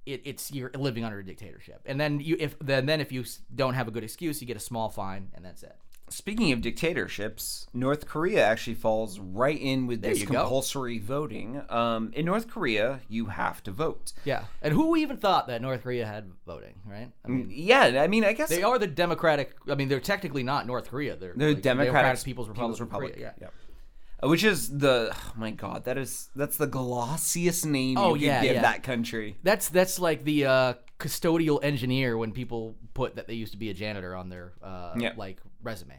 it, it's you're living under a dictatorship. And then you if then then if you don't have a good excuse, you get a small fine, and that's it. Speaking of dictatorships, North Korea actually falls right in with There this you go. compulsory voting. Um, in North Korea, you have to vote. Yeah, and who even thought that North Korea had voting, right? I mean, yeah, I mean, I guess they are the democratic. I mean, they're technically not North Korea. They're The like, Democratic People's Republic. of Korea, Yeah. Yep. Uh, Which is the oh my god, that is that's the glossiest name Oh you could yeah, give yeah. that country. That's that's like the uh, custodial engineer when people put that they used to be a janitor on their uh, Yeah. like resume.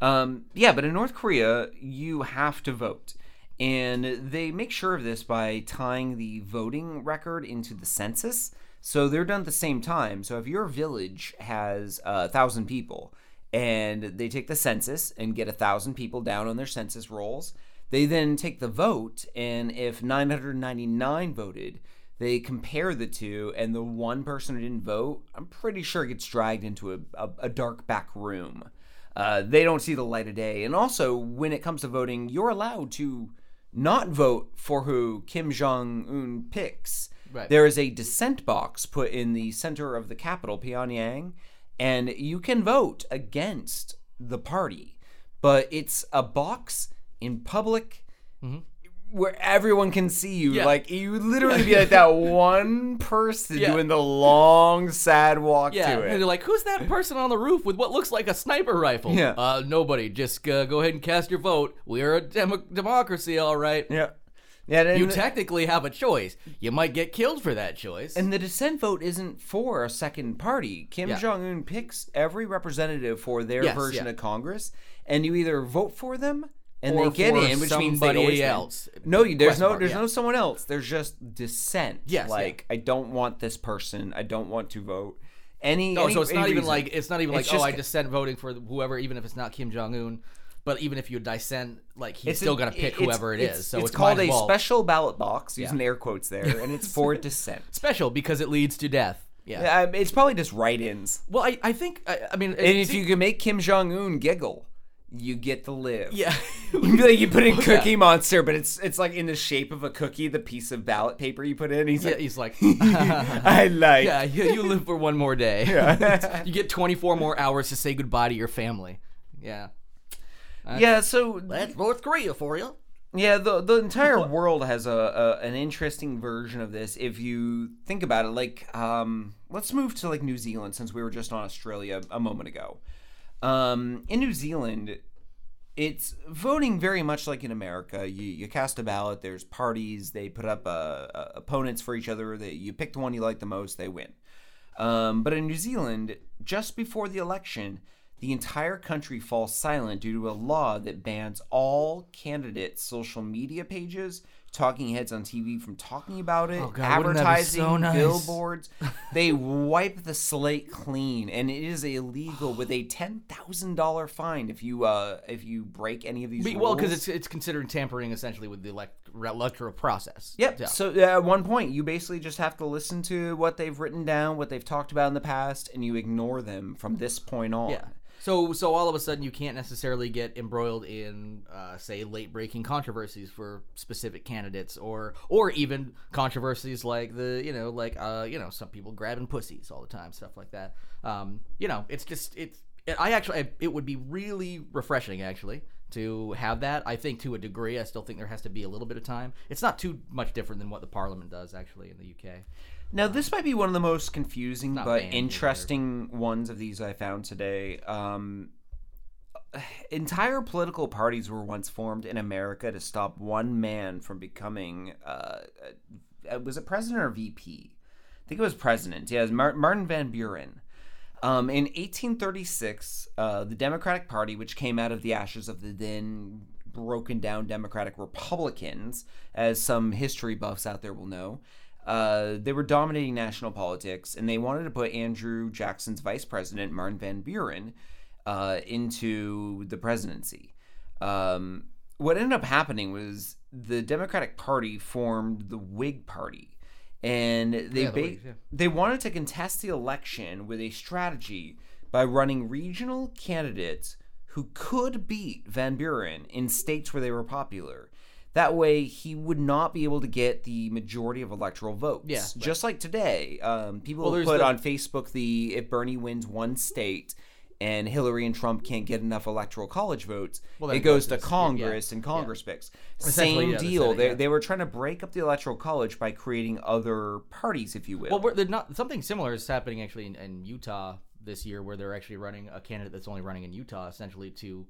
Um, yeah, but in North Korea, you have to vote. And they make sure of this by tying the voting record into the census. So they're done at the same time. So if your village has a thousand people and they take the census and get a thousand people down on their census rolls, they then take the vote. And if 999 voted, they compare the two, and the one person who didn't vote, I'm pretty sure gets dragged into a, a, a dark back room. Uh, they don't see the light of day. And also, when it comes to voting, you're allowed to not vote for who Kim Jong Un picks. Right. There is a dissent box put in the center of the capital, Pyongyang, and you can vote against the party, but it's a box in public where everyone can see you. Yeah. Like you would literally be like that one person Yeah. doing the long, sad walk Yeah, to and it. they're like, "Who's that person on the roof with what looks like a sniper rifle?" Yeah. uh, nobody. Just uh, go ahead and cast your vote. We are a demo- democracy, all right. Yeah, yeah. and- you technically have a choice. You might get killed for that choice. And the dissent vote isn't for a second party. Kim Yeah. Jong Un picks every representative for their Yes, version yeah. of Congress, and you either vote for them and Or they get in, which means they somebody win. else. No, you- there's Question no, mark, there's yeah. no someone else. There's just dissent. Yes, yeah. like I don't want this person. I don't want to vote. Any No, any- so it's not even like it's not even like It's oh I dissent voting for whoever, even if it's not Kim Jong Un. But even if you dissent, like he's It's still gonna pick it's- whoever it is. it's- So it's called a well- special ballot box, Yeah. using air quotes there, and it's *laughs* for dissent. special because it leads to death. Yeah. Yeah, um, it's probably just write-ins. Well, I, I think I, I mean, And if you can make Kim Jong Un giggle, you get to live. Yeah. *laughs* Like you put in *laughs* Yeah. Cookie Monster, but it's it's like in the shape of a cookie, the piece of ballot paper you put in. He's yeah, like, he's like, I like. yeah, you, you live for one more day. Yeah. you get 24 more hours to say goodbye to your family. Yeah. Yeah, so that's North Korea for you. Yeah, the the entire world has a, a an interesting version of this. If you think about it, like um, let's move to like New Zealand since we were just on Australia a moment ago. Um, in New Zealand, it's voting very much like in America. You you cast a ballot. There's parties. They put up uh, uh, opponents for each other. They, you pick the one you like the most. They win. Um, but in New Zealand, just before the election, the entire country falls silent due to a law that bans all candidates' social media pages, talking heads on TV from talking about it, Oh, God, wouldn't that be advertising, so nice? billboards. *laughs* they wipe the slate clean, and it is illegal with a ten thousand dollar fine if you uh if you break any of these. Be- well, because it's it's considered tampering essentially with the elect- electoral process. Yep. Yeah. So uh, at one point, you basically just have to listen to what they've written down, what they've talked about in the past, and you ignore them from this point on. Yeah. So so all of a sudden you can't necessarily get embroiled in uh, say late breaking controversies for specific candidates or or even controversies like the you know like uh you know some people grabbing pussies all the time stuff like that. Um you know it's just it's it, I actually I, it would be really refreshing actually to have that. I think to a degree I still think there has to be a little bit of time. It's not too much different than what the parliament does actually in the UK. Now, this might be one of the most confusing Not but banned either. interesting ones of these I found today. Um, entire political parties were once formed in America to stop one man from becoming, uh, uh, was it president or VP? I think it was president. Yeah, it was Martin Van Buren. Um, in 1836, uh, the Democratic Party, which came out of the ashes of the then broken down Democratic Republicans, as some history buffs out there will know, uh, they were dominating national politics, and they wanted to put Andrew Jackson's vice president, Martin Van Buren, uh, into the presidency. Um, what ended up happening was the Democratic Party formed the Whig Party, and they Yeah, the ba- Whigs, yeah. they wanted to contest the election with a strategy by running regional candidates who could beat Van Buren in states where they were popular. That way, he would not be able to get the majority of electoral votes. Yeah, right. Just like today, um, people Well, put the- on Facebook the if Bernie wins one state and Hillary and Trump can't get enough electoral college votes, Well, it goes to Congress yeah, and Congress picks. Same yeah, deal. Senate, they, yeah. they were trying to break up the electoral college by creating other parties, if you will. Well, not something similar is happening actually in, in Utah this year, where they're actually running a candidate that's only running in Utah, essentially to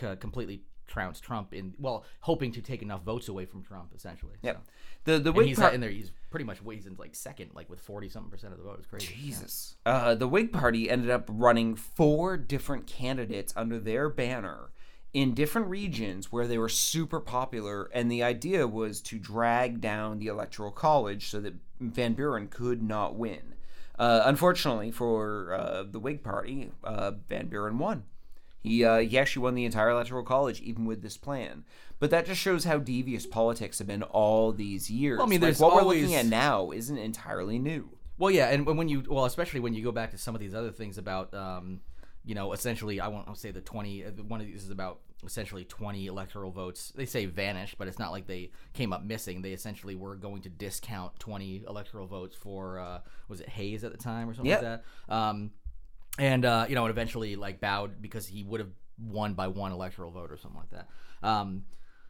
c- completely trounce Trump in well, hoping to take enough votes away from Trump, essentially. Yeah, So. The the And he's par- in there. He's pretty much weighs in like second, like with forty something percent of the vote. It's crazy. Jesus. Uh, the Whig Party ended up running four different candidates under their banner in different regions where they were super popular, and the idea was to drag down the Electoral College so that Van Buren could not win. Uh, unfortunately for uh, the Whig Party, uh, Van Buren won. He uh, he actually won the entire electoral college even with this plan. But that just shows how devious politics have been all these years. Well, I mean, Like, what we're looking at now isn't entirely new. Well, yeah, and when you well, especially when you go back to some of these other things about, um, you know, essentially, I won't I'll say the twenty. uh, One of these is about essentially twenty electoral votes. They say vanished, but it's not like they came up missing. They essentially were going to discount twenty electoral votes for uh, was it Hayes at the time or something Yep. like that. Um, and uh, you know, and eventually like bowed because he would have won by one electoral vote or something like that. Um,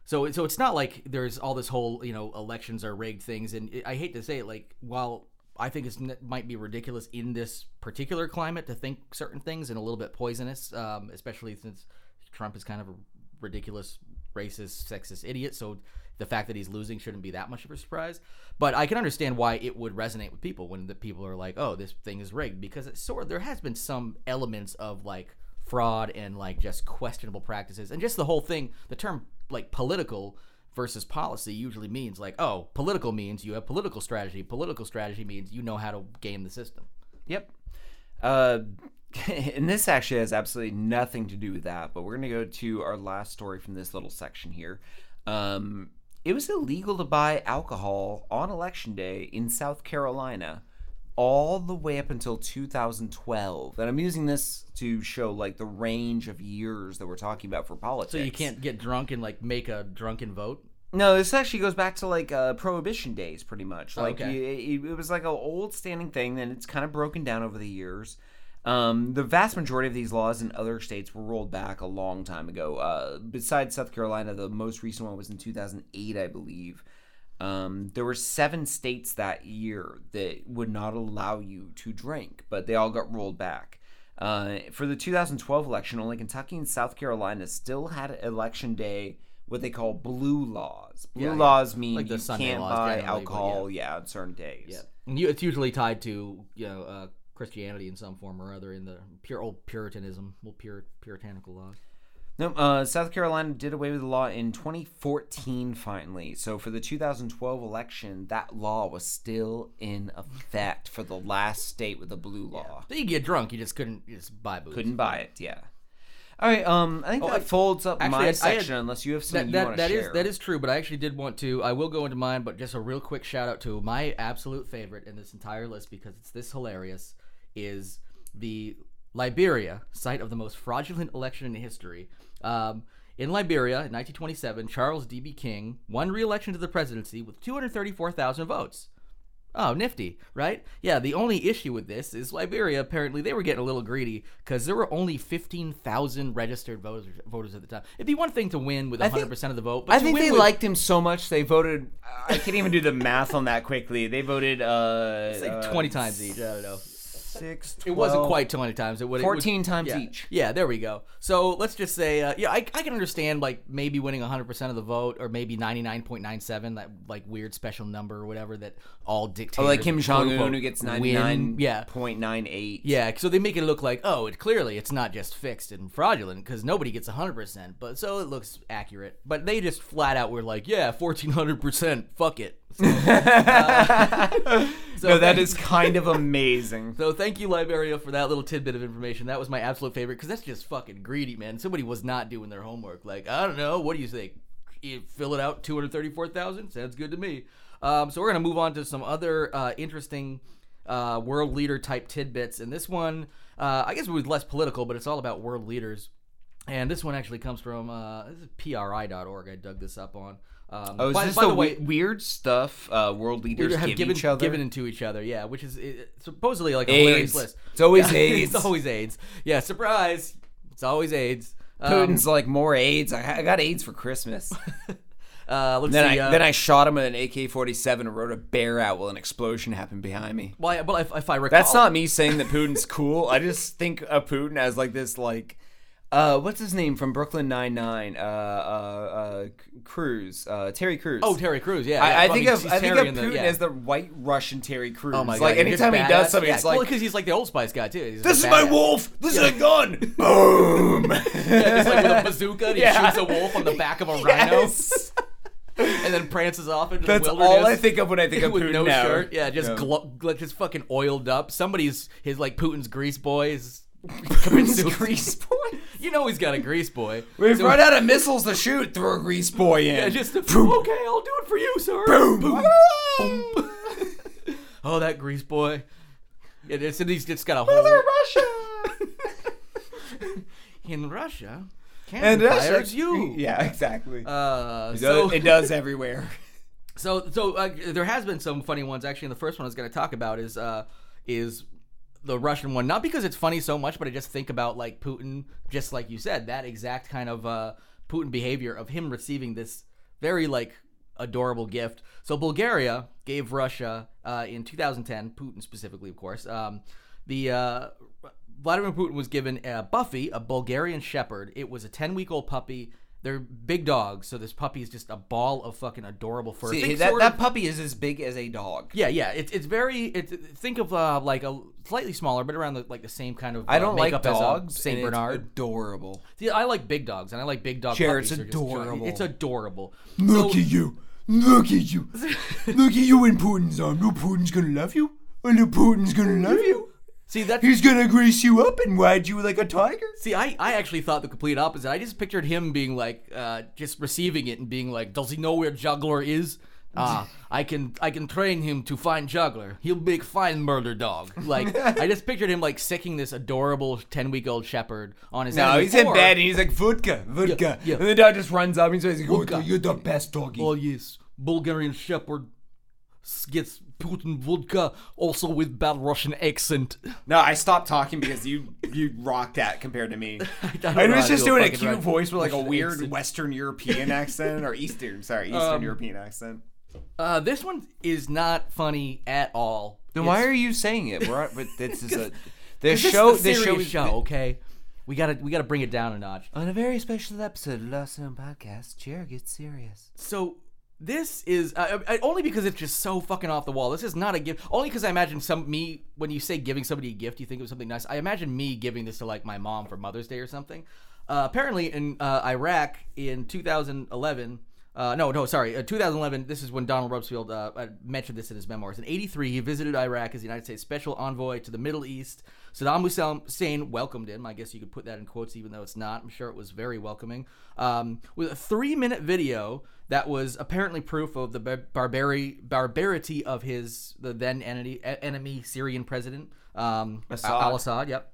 so so it's not like there's all this whole you know elections are rigged things, and it, I hate to say it, like while I think it might be ridiculous in this particular climate to think certain things and a little bit poisonous, um, especially since Trump is kind of a ridiculous, racist, sexist idiot. So the fact that he's losing shouldn't be that much of a surprise. But I can understand why it would resonate with people when the people are like, "Oh, this thing is rigged," because it's sort of there has been some elements of like fraud and like just questionable practices and just the whole thing. The term like political versus policy usually means like, oh, political means you have political strategy. Political strategy means you know how to game the system. Yep. Uh, *laughs* and this actually has absolutely nothing to do with that, but we're going to go to our last story from this little section here. Um, it was illegal to buy alcohol on election day in South Carolina all the way up until 2012. And I'm using this to show like the range of years that we're talking about for politics. So you can't get drunk and like make a drunken vote. No, this actually goes back to like uh, prohibition days, pretty much. Like okay. it, it was like an old standing thing, and it's kind of broken down over the years. Um, the vast majority of these laws in other states were rolled back a long time ago. Uh, besides South Carolina, the most recent one was in 2008, I believe. Um, there were seven states that year that would not allow you to drink, but they all got rolled back. Uh, for the 2012 election, only Kentucky and South Carolina still had election day, what they call blue laws. Blue Yeah, yeah. laws mean Like the you Sunday can't laws buy alcohol, yeah. on certain days. Yeah, and you, it's usually tied to you know uh, Christianity in some form or other in the pure old Puritanism, old pure puritanical laws. No, uh, South Carolina did away with the law in 2014 finally. So for the 2012 election, that law was still in effect for the last state with the blue law. So you get drunk, you just couldn't you just buy booze. Couldn't buy it, yeah. All right, um, I think Oh, that I- folds up actually, my I- I had- section unless you have something that, you want to that share. is- that is true, but I actually did want to. I will go into mine, but just a real quick shout out to my absolute favorite in this entire list because it's this hilarious. Is the Liberia site of the most fraudulent election in history? Um, in Liberia, in 1927, Charles D.B. King won re-election to the presidency with 234,000 votes. Oh, nifty, right? Yeah, the only issue with this is Liberia, apparently, they were getting a little greedy because there were only 15,000 registered voters, voters at the time. It'd be one thing to win with 100% think- of the vote, but I think they with, liked him so much they voted. I can't even do the math on that quickly. They voted uh, It's like uh, 20 times each. I don't know. Six. It wasn't quite 20 times. It would, it would- 14 times yeah. each. Yeah, there we go. So let's just say, uh, yeah, I, I can understand like maybe winning 100% of the vote or maybe 99.97, that like weird special number or whatever that all dictators. Oh, like Kim Jong Un, who gets ninety nine Yeah. point nine eight. Yeah, so they make it look like, oh, it clearly it's not just fixed and fraudulent because nobody gets 100%, but so it looks accurate. But they just flat out were like, yeah, 1400%, fuck it. So, uh, *laughs* so no, that thank- is kind of amazing. *laughs* So thank you, Liberia, for that little tidbit of information. That was my absolute favorite because that's just fucking greedy, man. Somebody was not doing their homework. Like, I don't know, what do you think? You fill it out, 234,000? Sounds good to me. Um, so we're going to move on to some other uh, interesting uh, world leader type tidbits. And this one, uh, I guess it was less political, but it's all about world leaders. And this one actually comes from uh, this is pri.org. I dug this up on. Um, Oh, is by, this by the, the way, we- weird stuff uh, world leaders have give given, each other? given into each other, yeah, which is it, supposedly like a AIDS. hilarious list. It's always Yeah, *laughs* AIDS. it's always AIDS. Yeah, surprise. It's always AIDS. Um, Putin's like more AIDS. I, I got AIDS for Christmas. *laughs* uh, let's then see. I uh, then I shot him with an AK-47 and rode a bear out while an explosion happened behind me. Well, I- well, if, if I recall, That's not me saying that Putin's cool. I just think of Putin as like this like uh what's his name from Brooklyn Nine Nine? Uh uh uh Crews. Uh Terry Crews. Oh, Terry Crews, yeah. I, yeah. I Well, think of he's I think Terry of in the- Putin yeah. as the white Russian Terry Crews. Oh my god! Like anytime just he does something, yeah, it's like well, because he's like the Old Spice guy too. He's This a is my badass. wolf. This is a gun. *laughs* Boom. yeah, like with a bazooka, and he Yeah. shoots a wolf on the back of a Yes. rhino, and then prances off into That's the all. I think of when I think of with Putin no now. shirt. Yeah, just glo- like just fucking oiled up. Somebody's his like Putin's grease boy is Putin's grease boy. You know he's got a grease boy. We've So- run out of missiles to shoot. Throw a grease boy in. Yeah, just a, Boom. okay. I'll do it for you, sir. Boom. Boom. *laughs* oh, that grease boy. Yeah, it's, he's just got a whole. *laughs* In Russia, And Russia- you. Yeah, exactly. Uh, It so does- it does everywhere. *laughs* So, so uh, there has been some funny ones. Actually, and the first one I was going to talk about is uh, is the Russian one. Not because it's funny so much, but I just think about like Putin, just like you said, that exact kind of uh, Putin behavior of him receiving this very like adorable gift. So Bulgaria gave Russia uh, in 2010, Putin specifically, of course. Um, the uh, Vladimir Putin was given a Buffy, a Bulgarian Shepherd. It was a 10 week old puppy. They're big dogs, so this puppy is just a ball of fucking adorable fur. See, Think that, sort that puppy is as big as a dog. yeah, yeah. It's it's very. It's think of uh, like a slightly smaller, but around the, like the same kind of. I uh, don't like makeup as a dogs. Saint and it's Bernard. adorable. See, I like big dogs, and I like big dog. Jared, puppies. it's They're just- adorable. It's adorable. Look at you. Look at you. *laughs* Look at you in Putin's arm. No Putin's gonna love you. Or no Putin's gonna love you. See that He's gonna grease you up and ride you like a tiger. See, I, I actually thought the complete opposite. I just pictured him being like, uh, just receiving it and being like, "Does he know where Juggler is? Ah, I can I can train him to find Juggler. He'll make fine murder dog." Like, *laughs* I just pictured him like sicking this adorable ten week old shepherd on his. No, he's in bed and he's like vodka, vodka, yeah. and the dog just runs up and says, Vodka. "Vodka, you're the best doggy." Oh yes, Bulgarian shepherd gets Putin vodka, also with bad Russian accent. *laughs* No, I stopped talking because you you rocked that compared to me. *laughs* don't I, was just do doing a cute voice with like a weird accent. Western European accent or Eastern, sorry, Eastern Um, European accent. Uh, this one is not funny at all. Then why are you saying it? We're but *laughs* this is a This show. is a This show is show. Okay, we gotta we gotta bring it down a notch. on a very special episode of Lost Zone Podcast. Jared gets serious. So this is uh, uh, only because it's just so fucking off the wall. This is not a gift. Only because I imagine some me when you say giving somebody a gift, you think was something nice. I imagine me giving this to like my mom for Mother's Day or something. Uh, apparently, in uh, Iraq in 2011. Uh, no, no, sorry. Uh, 2011. This is when Donald Rumsfeld uh, uh, mentioned this in his memoirs. In '83, he visited Iraq as the United States Special Envoy to the Middle East. Saddam Hussein welcomed him. I guess you could put that in quotes, even though it's not. I'm sure it was very welcoming. Um, with a three-minute video that was apparently proof of the bar- barbari- barbarity of his the then enemy, enemy Syrian president um, Assad. Al Assad. Yep.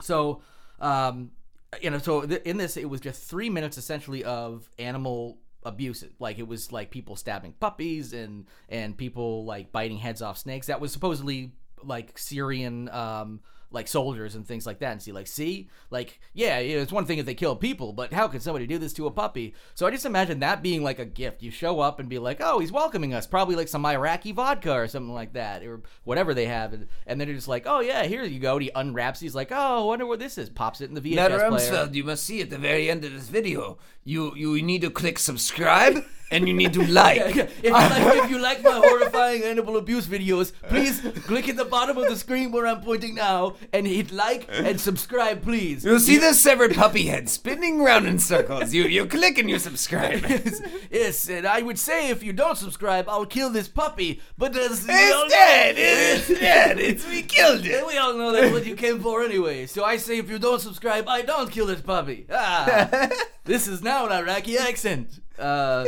So, um, you know, so th- in this, it was just three minutes essentially of animal abuse. Like it was like people stabbing puppies and and people like biting heads off snakes. That was supposedly like Syrian um like soldiers and things like that and see like see? Like yeah it's one thing if they kill people but how could somebody do this to a puppy? So i just imagine that being like a gift. You show up and be like oh he's welcoming us probably like some iraqi vodka or something like that or whatever they have and, and then they're just like oh yeah here you go and he unwraps he's like oh i wonder what this is pops it in the vhs Now, player. Rumsfeld, you must see at the very end of this video. You you need to click subscribe and you need to *laughs* like. Yeah, yeah. If, you like, if you like my horrifying animal abuse videos, please click at the bottom of the screen where I'm pointing now and hit like and subscribe, please. You'll see the severed puppy head spinning around in circles. You you click and you subscribe. *laughs* yes, yes, and I would say if you don't subscribe, I'll kill this puppy. But It's dead, it's dead, it's- we killed it. And we all know that's what you came for anyway. So I say if you don't subscribe, I don't kill this puppy. Ah, *laughs* this is now an Iraqi accent. Uh,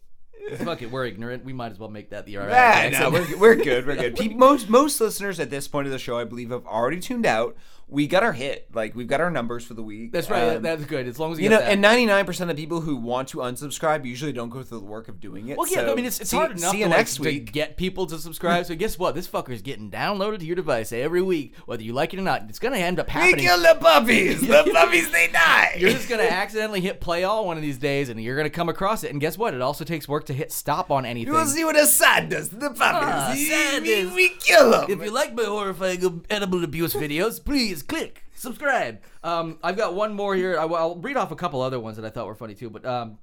*laughs* fuck it, we're ignorant. We might as well make that the Iraqi Ah, accent. no, we're, we're good. We're good. Pe- most most listeners at this point of the show, I believe, have already tuned out. We got our hit. Like we've got our numbers for the week. That's right. Um, that's good. As long as we you get know, that. and ninety nine percent of people who want to unsubscribe usually don't go through the work of doing it. Well, yeah, so I mean, it's, it's see, hard enough to, like, to get people to subscribe. so guess what? This fucker's getting downloaded to your device every week, whether you like it or not. It's gonna end up happening. We kill the puppies. *laughs* the puppies they die. You're just gonna accidentally hit play all one of these days, and you're gonna come across it. And guess what? It also takes work to hit stop on anything. You will see what Assad does to the puppies. Ah, we, is- we kill them. If you like my horrifying edible abuse videos, please click subscribe. Um, I've got one more here. I, will read off a couple other ones that I thought were funny too. But um,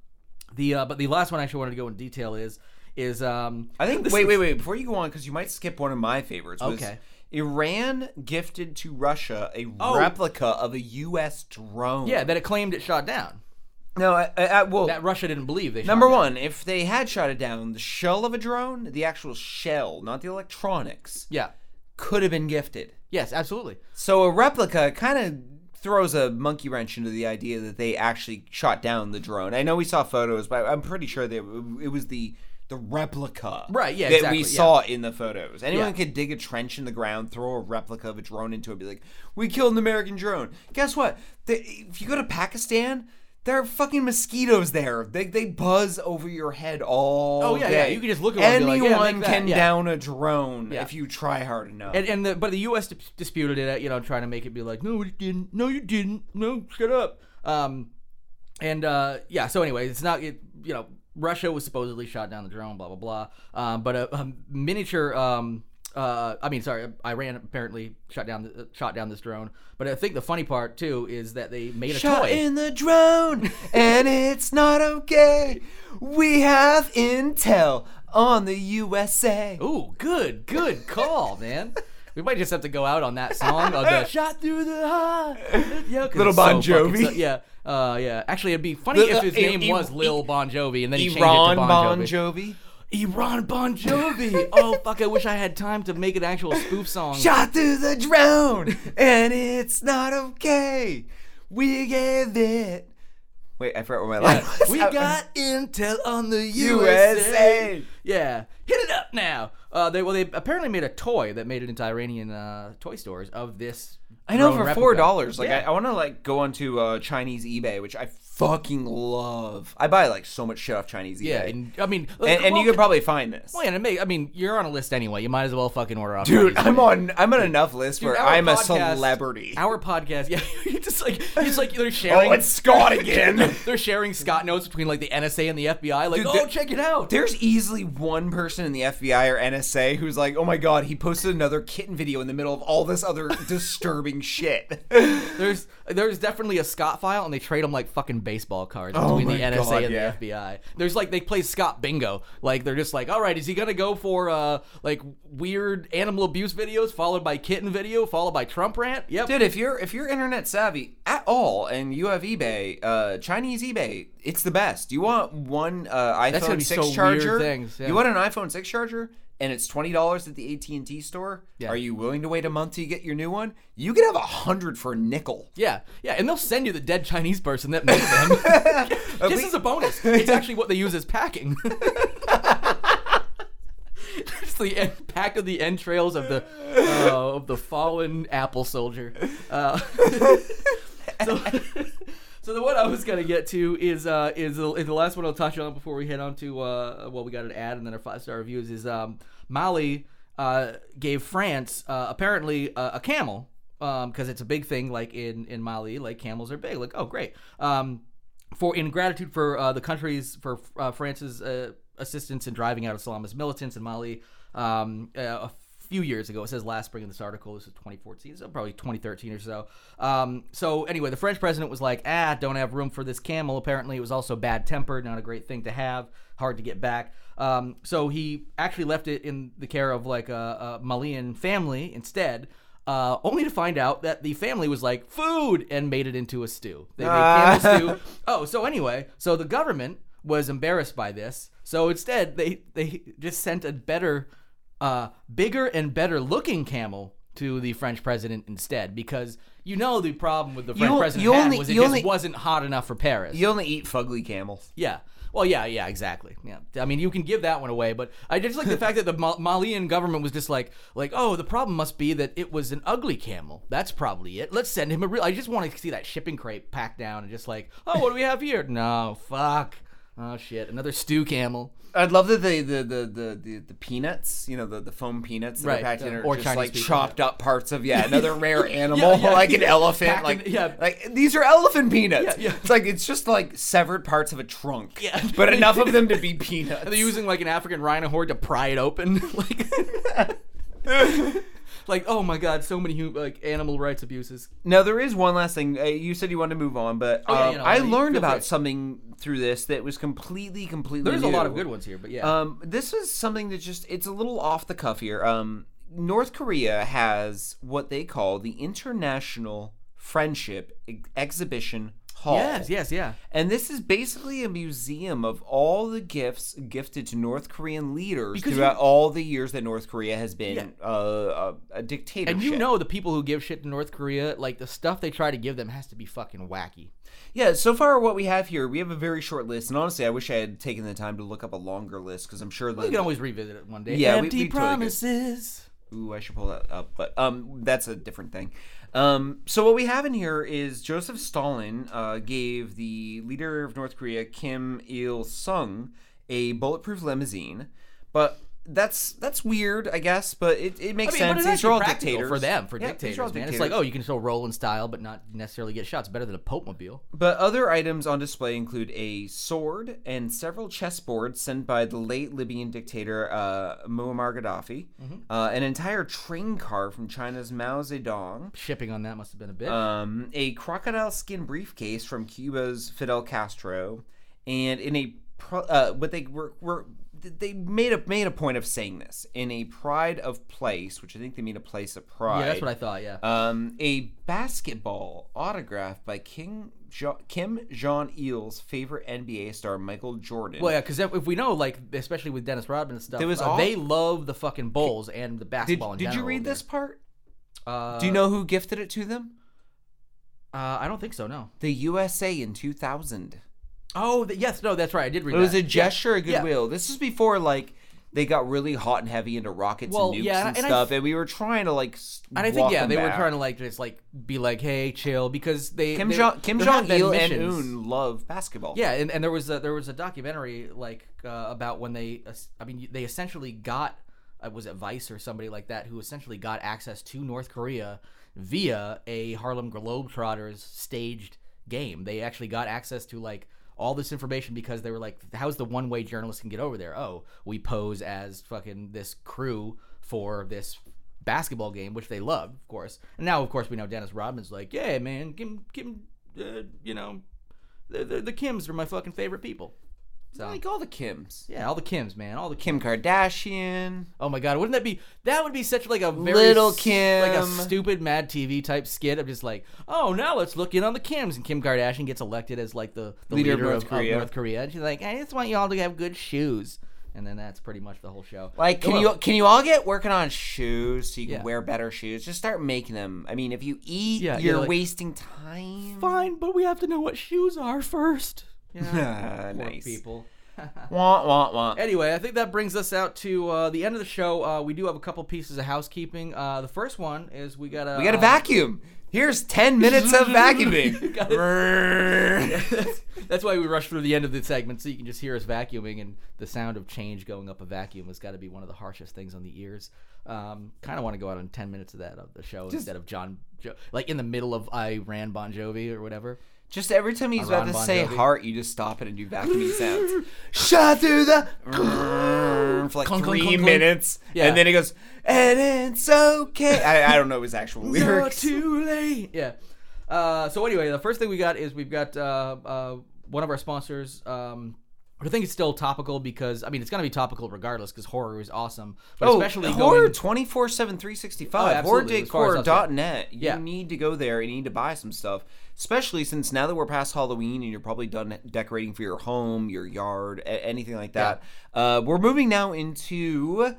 the uh, but the last one I actually wanted to go in detail is is um. I think. this Wait, is- wait, wait. Before you go on, because you might skip one of my favorites. Was Okay. Iran gifted to Russia a Oh. replica of a U.S. drone. Yeah, that it claimed it shot down. No, I, I, well, That Russia didn't believe they. shot number one, if they had shot it down, the shell of a drone, the actual shell, not the electronics, Yeah. could have been gifted. Yes, absolutely. So a replica kind of throws a monkey wrench into the idea that they actually shot down the drone. I know we saw photos, but I'm pretty sure that it was the the replica, Right, yeah, that exactly, we yeah. saw in the photos. Anyone Yeah. could dig a trench in the ground, throw a replica of a drone into it, be like, "We killed an American drone." Guess what? They, if you go to Pakistan. There are fucking mosquitoes there. They, they buzz over your head all Oh, yeah, day. yeah. You can just look at one and be like, Anyone yeah, make that, can yeah. down a drone Yeah. if you try hard enough. And, and the, but the U.S. dis- disputed it, you know, trying to make it be like, no, you didn't, no, you didn't, no, shut up. Um, and uh, yeah, so anyway, it's not, it, you know, Russia was supposedly shot down the drone, blah blah blah. Um, but a, a miniature, um, uh, I mean, sorry, Iran apparently shot down, the, shot down this drone. But I think the funny part too is that they made a Shot toy. in the drone, and it's not okay. We have intel on the USA. Ooh, good, good call, man. We might just have to go out on that song on the *laughs* shot through the heart. Yeah, 'cause Little it's so Bon fucking Jovi. so- yeah, uh, yeah. Actually, it'd be funny The- if his uh, name I- was I- Lil Bon Jovi and then he changed it to Bon, Bon Jovi. Jovi. Iran Bon Jovi. *laughs* oh fuck! I wish I had time to make an actual spoof song. Shot through the drone, and it's not okay. We gave it. Wait, I forgot where my line was. we got intel on the USA. USA. Yeah, hit it up now. Uh, they well, they apparently made a toy that made it into Iranian uh, toy stores of this. I know for four dollars. Like Yeah. I, I want to like go onto uh, Chinese eBay, which I fucking love. I buy like so much shit off Chinese eBay. Yeah, and I mean, and, and you could probably find this. Well, yeah, and may, I mean, you're on a list anyway. You might as well fucking order off. Dude, Chinese I'm on. I'm on enough lists Dude, where I'm a celebrity. Our podcast, *laughs* yeah, it's just like it's like they're oh, sharing. Oh, it's Scott *laughs* again. they're sharing Scott notes between like the NSA and the FBI. Like, Dude, oh, check it out. There's easily one person in the FBI or NSA who's like, "Oh my god, he posted another kitten video in the middle of all this other *laughs* disturbing shit." There's there's definitely a Scott file, and they trade them like fucking baseball cards Oh between the my NSA God, and yeah. the FBI. There's like they play Scott bingo. Like they're just like, all right, is he gonna go for uh like weird animal abuse videos followed by kitten video followed by Trump rant? Yep. Dude, if you're if you're internet savvy at all and you have eBay, uh, Chinese eBay, it's the best. You want one uh, gonna iPhone be six so weird charger? things, yeah. You want an iPhone six charger, and it's twenty dollars at the AT and T store. Yeah. Are you willing to wait a month to get your new one? You could have a hundred for a nickel. Yeah, yeah, and they'll send you the dead Chinese person that made them. *laughs* *laughs* this is a bonus. It's actually what they use as packing. *laughs* Just the en- pack of the entrails of the uh, of the fallen Apple soldier. Uh, so, so the one I was gonna get to is uh, is, the, is the last one I'll touch on before we head on to uh, well we got an ad and then our five star reviews is um, Mali uh, gave France uh, apparently a camel because it's a big thing like in in Mali like camels are big like oh great. Um, for in gratitude for uh, the country's for uh, France's assistance in driving out Islamist militants in Mali um, few years ago. It says last spring in this article. This is 2014, so probably 2013 or so. Um, so anyway, the French president was like, "Ah, don't have room for this camel." Apparently, it was also bad tempered, not a great thing to have, hard to get back. Um, so he actually left it in the care of like a, a Malian family instead. Uh, only to find out that the family was like food and made it into a stew. They made Ah. camel stew. *laughs* Oh, so anyway, so the government was embarrassed by this. So instead, they they just sent a better, uh, bigger and better looking camel to the French president instead, because you know the problem with the French o- president you only- was it you just only- wasn't hot enough for Paris. You only eat fugly camels. Yeah. Well, yeah, yeah, exactly. Yeah, I mean, you can give that one away, but I just like the fact that the Malian government was just like, like, oh, the problem must be that it was an ugly camel. That's probably it. Let's send him a real. I just want to see that shipping crate packed down and just like, oh, what do we have here? No, fuck. Oh shit, another stew camel. I'd love that the the, the, the, the, the peanuts, you know, the, the foam peanuts that Right, are packed in uh, are or just Chinese like chopped up parts of yeah another *laughs* rare animal yeah, like an elephant in- like yeah. like these are elephant peanuts. Yeah, yeah. It's like it's just like severed parts of a trunk. Yeah. but enough of them to be *laughs* peanuts. And they're using like an African rhino horde to pry it open, *laughs* like, like oh my god, so many like animal rights abuses. Now there is one last thing. Uh, you said you wanted to move on, but Oh, yeah, um, you know, I learned about free. something through this that was completely, completely. There's a lot of good ones here, but yeah. Um, this is something that just it's a little off the cuff here. Um, North Korea has what they call the International Friendship Ex- Exhibition Hall. Yes, yes, yeah. And this is basically a museum of all the gifts gifted to North Korean leaders Because throughout you- all the years that North Korea has been Yeah. uh, a, a dictatorship. And you know the people who give shit to North Korea, like the stuff they try to give them has to be fucking wacky. Yeah, so far what we have here, we have a very short list, and honestly, I wish I had taken the time to look up a longer list because I'm sure that We can always revisit it one day. Yeah, empty we totally promises. Ooh, I should pull that up, but um, that's a different thing. Um, so what we have in here is Joseph Stalin uh, gave the leader of North Korea Kim Il Sung a bulletproof limousine, but that's that's weird, I guess, but it, it makes I mean, sense. But it's These are all dictators for them, for Yeah, dictators, man. It's like, oh, you can still roll in style, but not necessarily get shots. Better than a Pope mobile. But other items on display include a sword and several chessboards sent by the late Libyan dictator uh, Muammar Gaddafi, Mhm. uh, an entire train car from China's Mao Zedong, Shipping on that must have been a bit. um, a crocodile skin briefcase from Cuba's Fidel Castro, and in a pro- uh, what they were, were they made a made a point of saying this in a pride of place, which I think they mean a place of pride. Yeah, that's what I thought, yeah. Um, a basketball autographed by King jo- Kim Jong Il's favorite NBA star Michael Jordan. Well, yeah, because if, if we know, like, especially with Dennis Rodman and stuff, was uh, all- they love the fucking Bulls and the did, basketball in did you read this part? Uh, Do you know who gifted it to them? Uh, I don't think so. No. The USA in 2000. Oh, th- yes, no, that's right. I did read. It was that. a gesture of Yeah. goodwill. This is before like they got really hot and heavy into rockets Well, and nukes yeah, and, and I- stuff, and we were trying to like. And I think yeah, they were trying to like just like be like, hey, chill, because they Kim Jong Kim Jong Il and. Un love basketball. Yeah, and, and there was a, there was a documentary like uh, about when they, es- I mean, they essentially got, uh, was it Vice or somebody like that who essentially got access to North Korea via a Harlem Globetrotters staged game. They actually got access to like all this information because they were like, how's the one way journalists can get over there? Oh, we pose as fucking this crew for this basketball game, which they loved, of course. And now, of course, we know Dennis Rodman's like, yeah, man, Kim, Kim, uh, you know, the, the the Kims are my fucking favorite people. So like all the Kims. Yeah, all the Kims, man, all the Kim Kardashian. Oh my god, wouldn't that be that would be such like a very Little s- like a stupid Mad TV type skit of just like, oh now let's look in on the Kims and Kim Kardashian gets elected as like the, the Leader leader, of of, North of Korea. North Korea and she's like, I just want you all to have good shoes. And then that's pretty much the whole show. Like, can you can you all get working on shoes so you can Yeah. wear better shoes? Just start making them. I mean, if you eat, Yeah, you're yeah, like- wasting time. Fine, but we have to know what shoes are first. Ah, *laughs* Poor nice. people. *laughs* Wah wah wah. Anyway, I think that brings us out to uh, the end of the show. Uh, we do have a couple pieces of housekeeping. Uh, the first one is we got a We got a uh, vacuum. Here's ten minutes of *laughs* vacuuming. That's, that's why we rush through the end of the segment so you can just hear us vacuuming and the sound of change going up a vacuum has got to be one of the harshest things on the ears. Um, kind of want to go out on 10 minutes of that of the show Just- instead of John jo- like in the middle of I ran Bon Jovi or whatever. Just every time he's about to Bon say Jovi. heart, you just stop it and do vacuuming sounds. *laughs* Shot through the *clears throat* for like Clunk, clunk, three clunk, clunk. minutes, Yeah. and then he goes, "And it's okay." I, I don't know his actual Not lyrics. too late. Yeah. Uh, so anyway, the first thing we got is we've got uh, uh, one of our sponsors. Um, I think it's still topical because I mean it's gonna be topical regardless because horror is awesome, but oh, especially horror going 24 7 365 Oh, absolutely, as far as that's- horrordecor.net you Yeah. need to go there and you need to buy some stuff especially since now that we're past halloween and you're probably done decorating for your home your yard a- anything like that uh, we're moving now into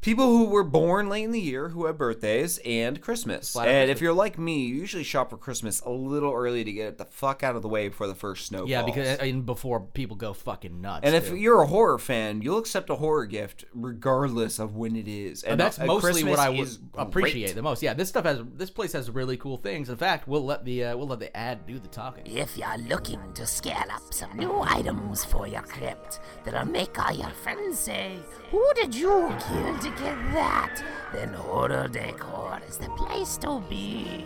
people who were born late in the year who have birthdays and Christmas. Flat out and Christmas. if you're like me, you usually shop for Christmas a little early to get the fuck out of the way before the first snow Yeah, falls. because and before people go fucking nuts. and if too. you're a horror fan, you'll accept a horror gift regardless of when it is. And And that's uh, mostly Christmas what I would is appreciate great. the most. Yeah, this stuff has this place has really cool things. In fact, we'll let the uh, we'll let the ad do the talking. If you're looking to scale up some new items for your crypt that'll make all your friends say, Who did you kill to get that? Then Horror Decor is the place to be.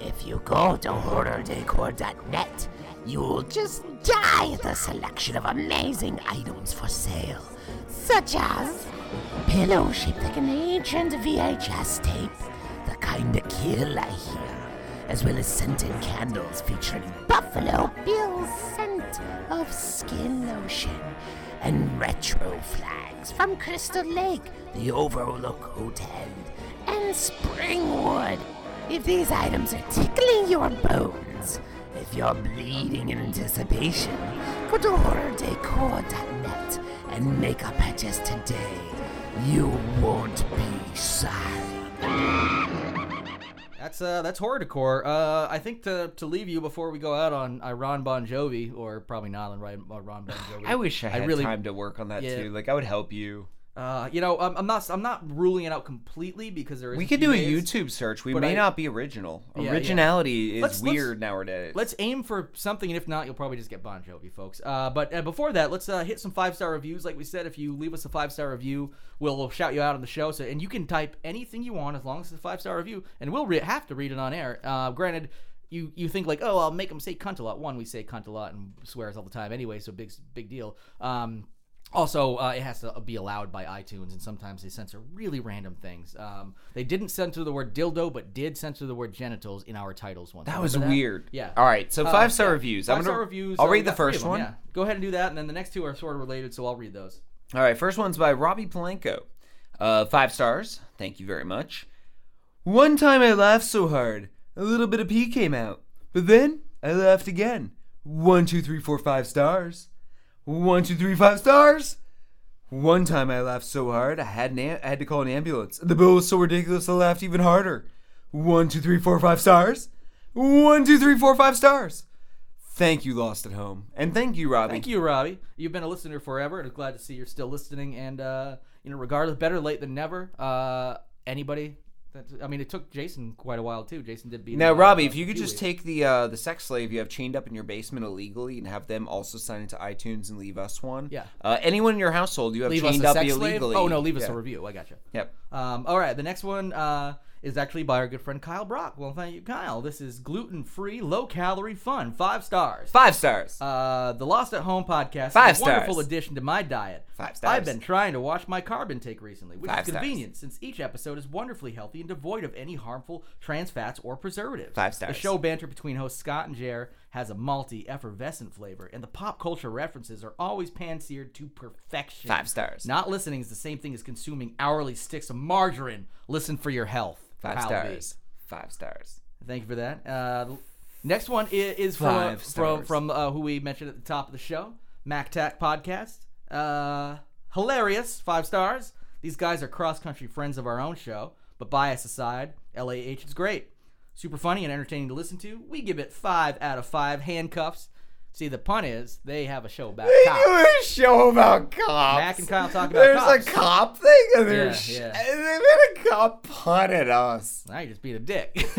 If you go to horrordecor.net, you'll just die at the selection of amazing items for sale, such as pillow shaped like an ancient VHS tape, the kind of kill I hear, as well as scented candles featuring Buffalo Bill's scent of skin lotion, and retro flags from Crystal Lake, the Overlook Hotel, and Springwood. If these items are tickling your bones, if you're bleeding in anticipation, go to horrordecor.net and make a purchase today. You won't be sorry. That's uh that's horror decor. Uh, I think to to leave you before we go out on uh, Ron Bon Jovi or probably not on Ron, uh, Bon Jovi. I wish I had really, time to work on that Yeah. too. Like I would help you. Uh, you know, I'm, I'm not I'm not ruling it out completely because there is. We could do a YouTube search. We may I- not be original. Yeah, yeah. Originality is Let's- let's- weird nowadays. Let's aim for something, and if not, you'll probably just get Bon Jovi, folks. Uh, but uh, before that, let's uh, hit some five star reviews. Like we said, if you leave us a five star review, we'll, we'll shout you out on the show. So, and you can type anything you want as long as it's a five star review, and we'll re- have to read it on air. Uh, granted. You, you think like oh I'll make them say cunt a lot one we say cunt a lot and swears all the time anyway so big big deal um, also, uh, it has to be allowed by iTunes, and sometimes they censor really random things. Um, they didn't censor the word dildo, but did censor the word genitals in our titles once. That was Remember weird. Yeah. All right, so Uh, five-star yeah. reviews. I'm Five-star gonna- reviews. I'll uh, we read the got three first them, one. Yeah. Go ahead and do that, and then the next two are sort of related, so I'll read those. All right, first one's by Robbie Polanco. Uh, five stars. Thank you very much. One time I laughed so hard, a little bit of pee came out. But then I laughed again. One, two, three, four, five stars. One, two, three, five stars. One time I laughed so hard I had am- I had to call an ambulance. The bill was so ridiculous I laughed even harder. One, two, three, four, five stars. One, two, three, four, five stars. Thank you, Lost at Home, and thank you, Robbie. Thank you, Robbie. You've been a listener forever, and I'm glad to see you're still listening. And uh, you know, regardless, better late than never. Uh, anybody? That, I mean, it took Jason quite a while too. Jason did beat. Now, Robbie, if you could just take the uh, the sex slave you have chained up in your basement illegally and have them also sign into iTunes and leave us one. Yeah. Uh, anyone in your household you have leave chained up sex slave? illegally. Oh no, leave us Yeah. a review. I gotcha. Yep. Um, all right, the next one uh, is actually by our good friend Kyle Brock. Well, thank you, Kyle. This is gluten-free, low-calorie fun. Five stars. Five stars. Uh, the Lost at Home podcast Five is a wonderful addition to my diet. Five stars. I've been trying to watch my carb intake recently, which Five is stars. convenient since each episode is wonderfully healthy and devoid of any harmful trans fats or preservatives. Five stars. The show banter between hosts Scott and Jer has a malty, effervescent flavor, and the pop culture references are always pan-seared to perfection. Five stars. Not listening is the same thing as consuming hourly sticks of margarine. Listen for your health. Five B. stars. Five stars. Thank you for that. Uh, next one is, is from from from uh, who we mentioned at the top of the show, MakTac Podcast. Uh, hilarious, five stars. These guys are cross country friends of our own show, but bias aside, LAH is great. Super funny and entertaining to listen to. We give it five out of five handcuffs. See, the pun is they have a show about They cops. do a show about cops. Mac and Kyle talk about cops. There's cops. a cop thing, and there's Yeah, sh- yeah. and they made a cop pun at us. Now you just beat a dick. *laughs*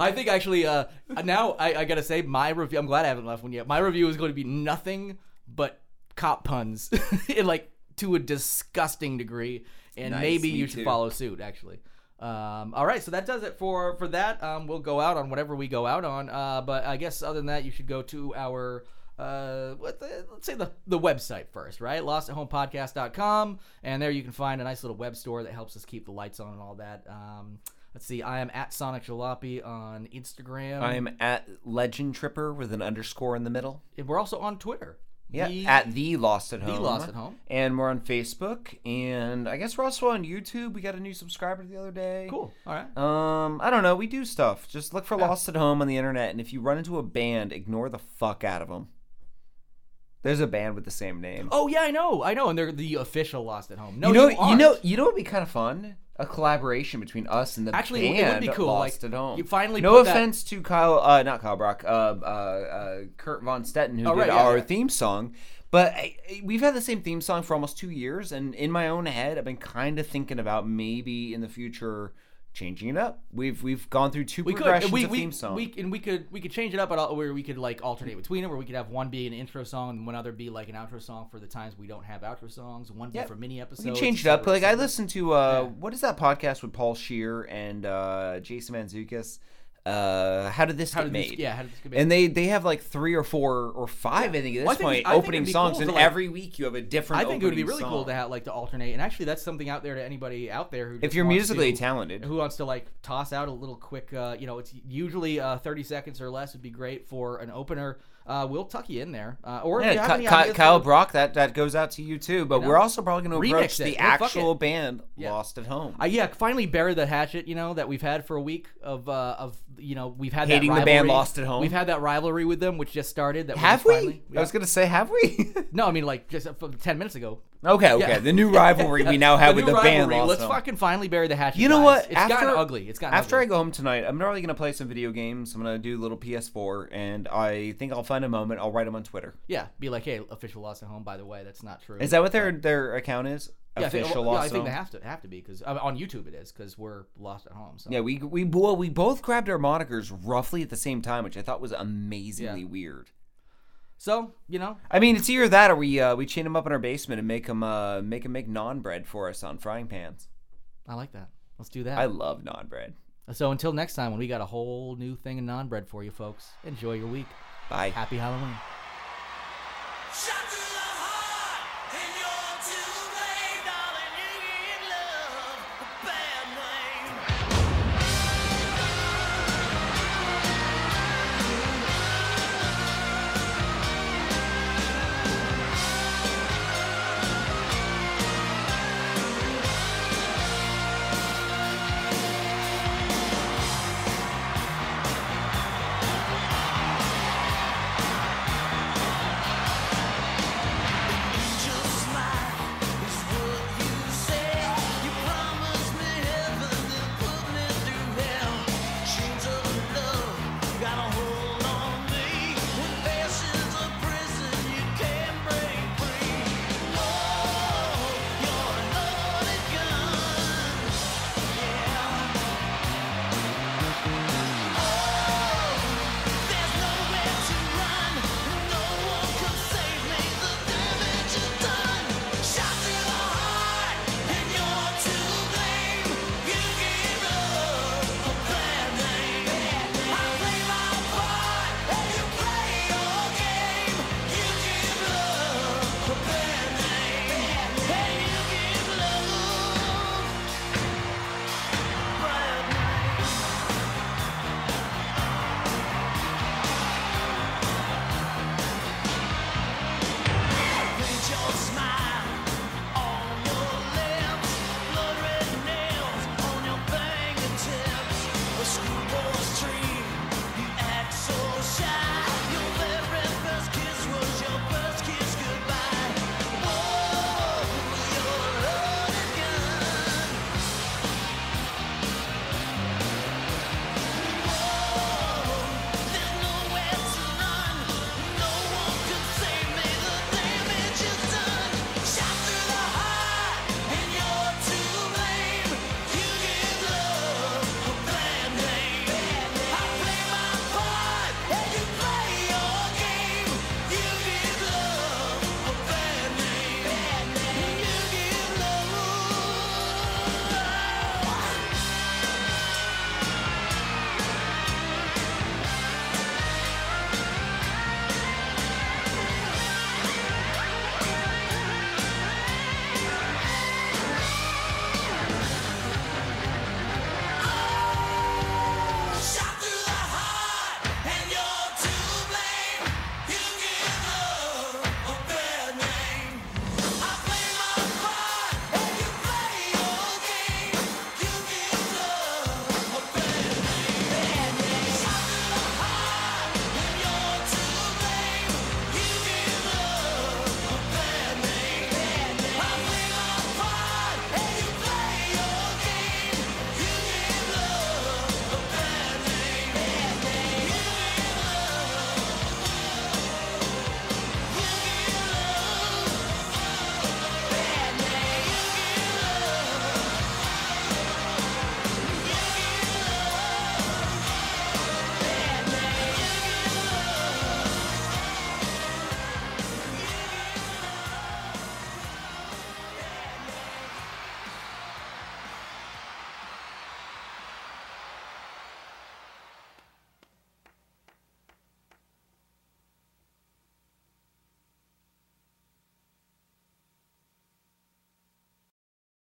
I think actually, uh, now I, I gotta say my review. I'm glad I haven't left one yet. My review is going to be nothing but cop puns, *laughs* in like to a disgusting degree, and Nice, maybe me you should too. follow suit. Actually. Um, all right, so that does it for for that. Um, we'll go out on whatever we go out on. Uh, but I guess other than that, you should go to our uh, what the, let's say the, the website first, right? LostAtHomePodcast.com, and there you can find a nice little web store that helps us keep the lights on and all that. Um, let's see, I am at Sonic Jalopy on Instagram. I'm at Legend Tripper with an underscore in the middle. And we're also on Twitter. Yeah, The- at the Lost at Home. The Lost at Home. And we're on Facebook, and I guess we're also on YouTube. We got a new subscriber the other day. Cool. All right. Um, I don't know. We do stuff. Just look for Yeah. Lost at Home on the internet, and if you run into a band, ignore the fuck out of them. There's a band with the same name. Oh yeah, I know, I know, and they're the official Lost at Home. No, you know, you, you, know, you know, what would be kind of fun. A collaboration between us and the Actually, it would- band it would be cool, Lost like, at Home. you finally no put that- offense to Kyle, uh, not Kyle Brock, uh, uh, uh, Kurt Von Stetten, who Oh, did right, yeah, our yeah. theme song. But I- we've had the same theme song for almost two years, and in my own head, I've been kind of thinking about maybe in the future changing it up. We've we've gone through two we could progressions we, of we, theme song. we and we could we could change it up at all where we could like alternate between them where we could have one be an intro song and one other be like an outro song for the times we don't have outro songs one be for mini episodes We change it up. Like I listened to uh, what is that podcast with Paul Scheer and uh, Jason Mantzoukas? Uh, how did this How get Did This- yeah, How Did This Get Made? And they they have like three or four or five, I think, at this Well, think- point, opening songs, cool and like- every week you have a different. I think it would be really cool to have like to alternate, and actually that's something out there to anybody out there who If you're wants musically to- talented. who wants to like toss out a little quick, uh, you know, it's usually uh, 30 seconds or less would be great for an opener. Uh, we'll tuck you in there, uh, or if Yeah, you have Ky- any Ky- Kyle for- Brock, that that goes out to you too. But You know? we're also probably going to approach it. the actual band Yeah. Lost at Home. Uh, yeah, finally bury the hatchet, you know, that we've had for a week of uh, of you know we've had Hating that the band. Lost at Home? We've had that rivalry with them, which just started. That Have we? I was going to say, have we? *laughs* no, I mean like just uh, ten minutes ago. Okay, okay. The new *laughs* rivalry we now have The with the band rivalry. Lost Let's Home. fucking finally bury the hatchet. You know guys. what? It's after, gotten ugly. It's gotten after ugly. I go home tonight, I'm probably gonna play some video games. I'm gonna do a little PS4, and I think I'll find a moment. I'll write them on Twitter. Yeah, be like, hey, official Lost at Home. By the way, that's not true. Is that what their their account is? Yeah, I think, Official well, yeah, I think they have to have to be because uh, on YouTube it is because we're lost at home. So Yeah, we we well, we both grabbed our monikers roughly at the same time, which I thought was amazingly weird. So you know, I mean, it's either that or we uh, we chain them up in our basement and make them uh, make 'em make naan bread for us on frying pans. I like that. Let's do that. I love naan bread. So until next time, when we got a whole new thing of naan bread for you folks, enjoy your week. Bye. Happy Halloween. Shut the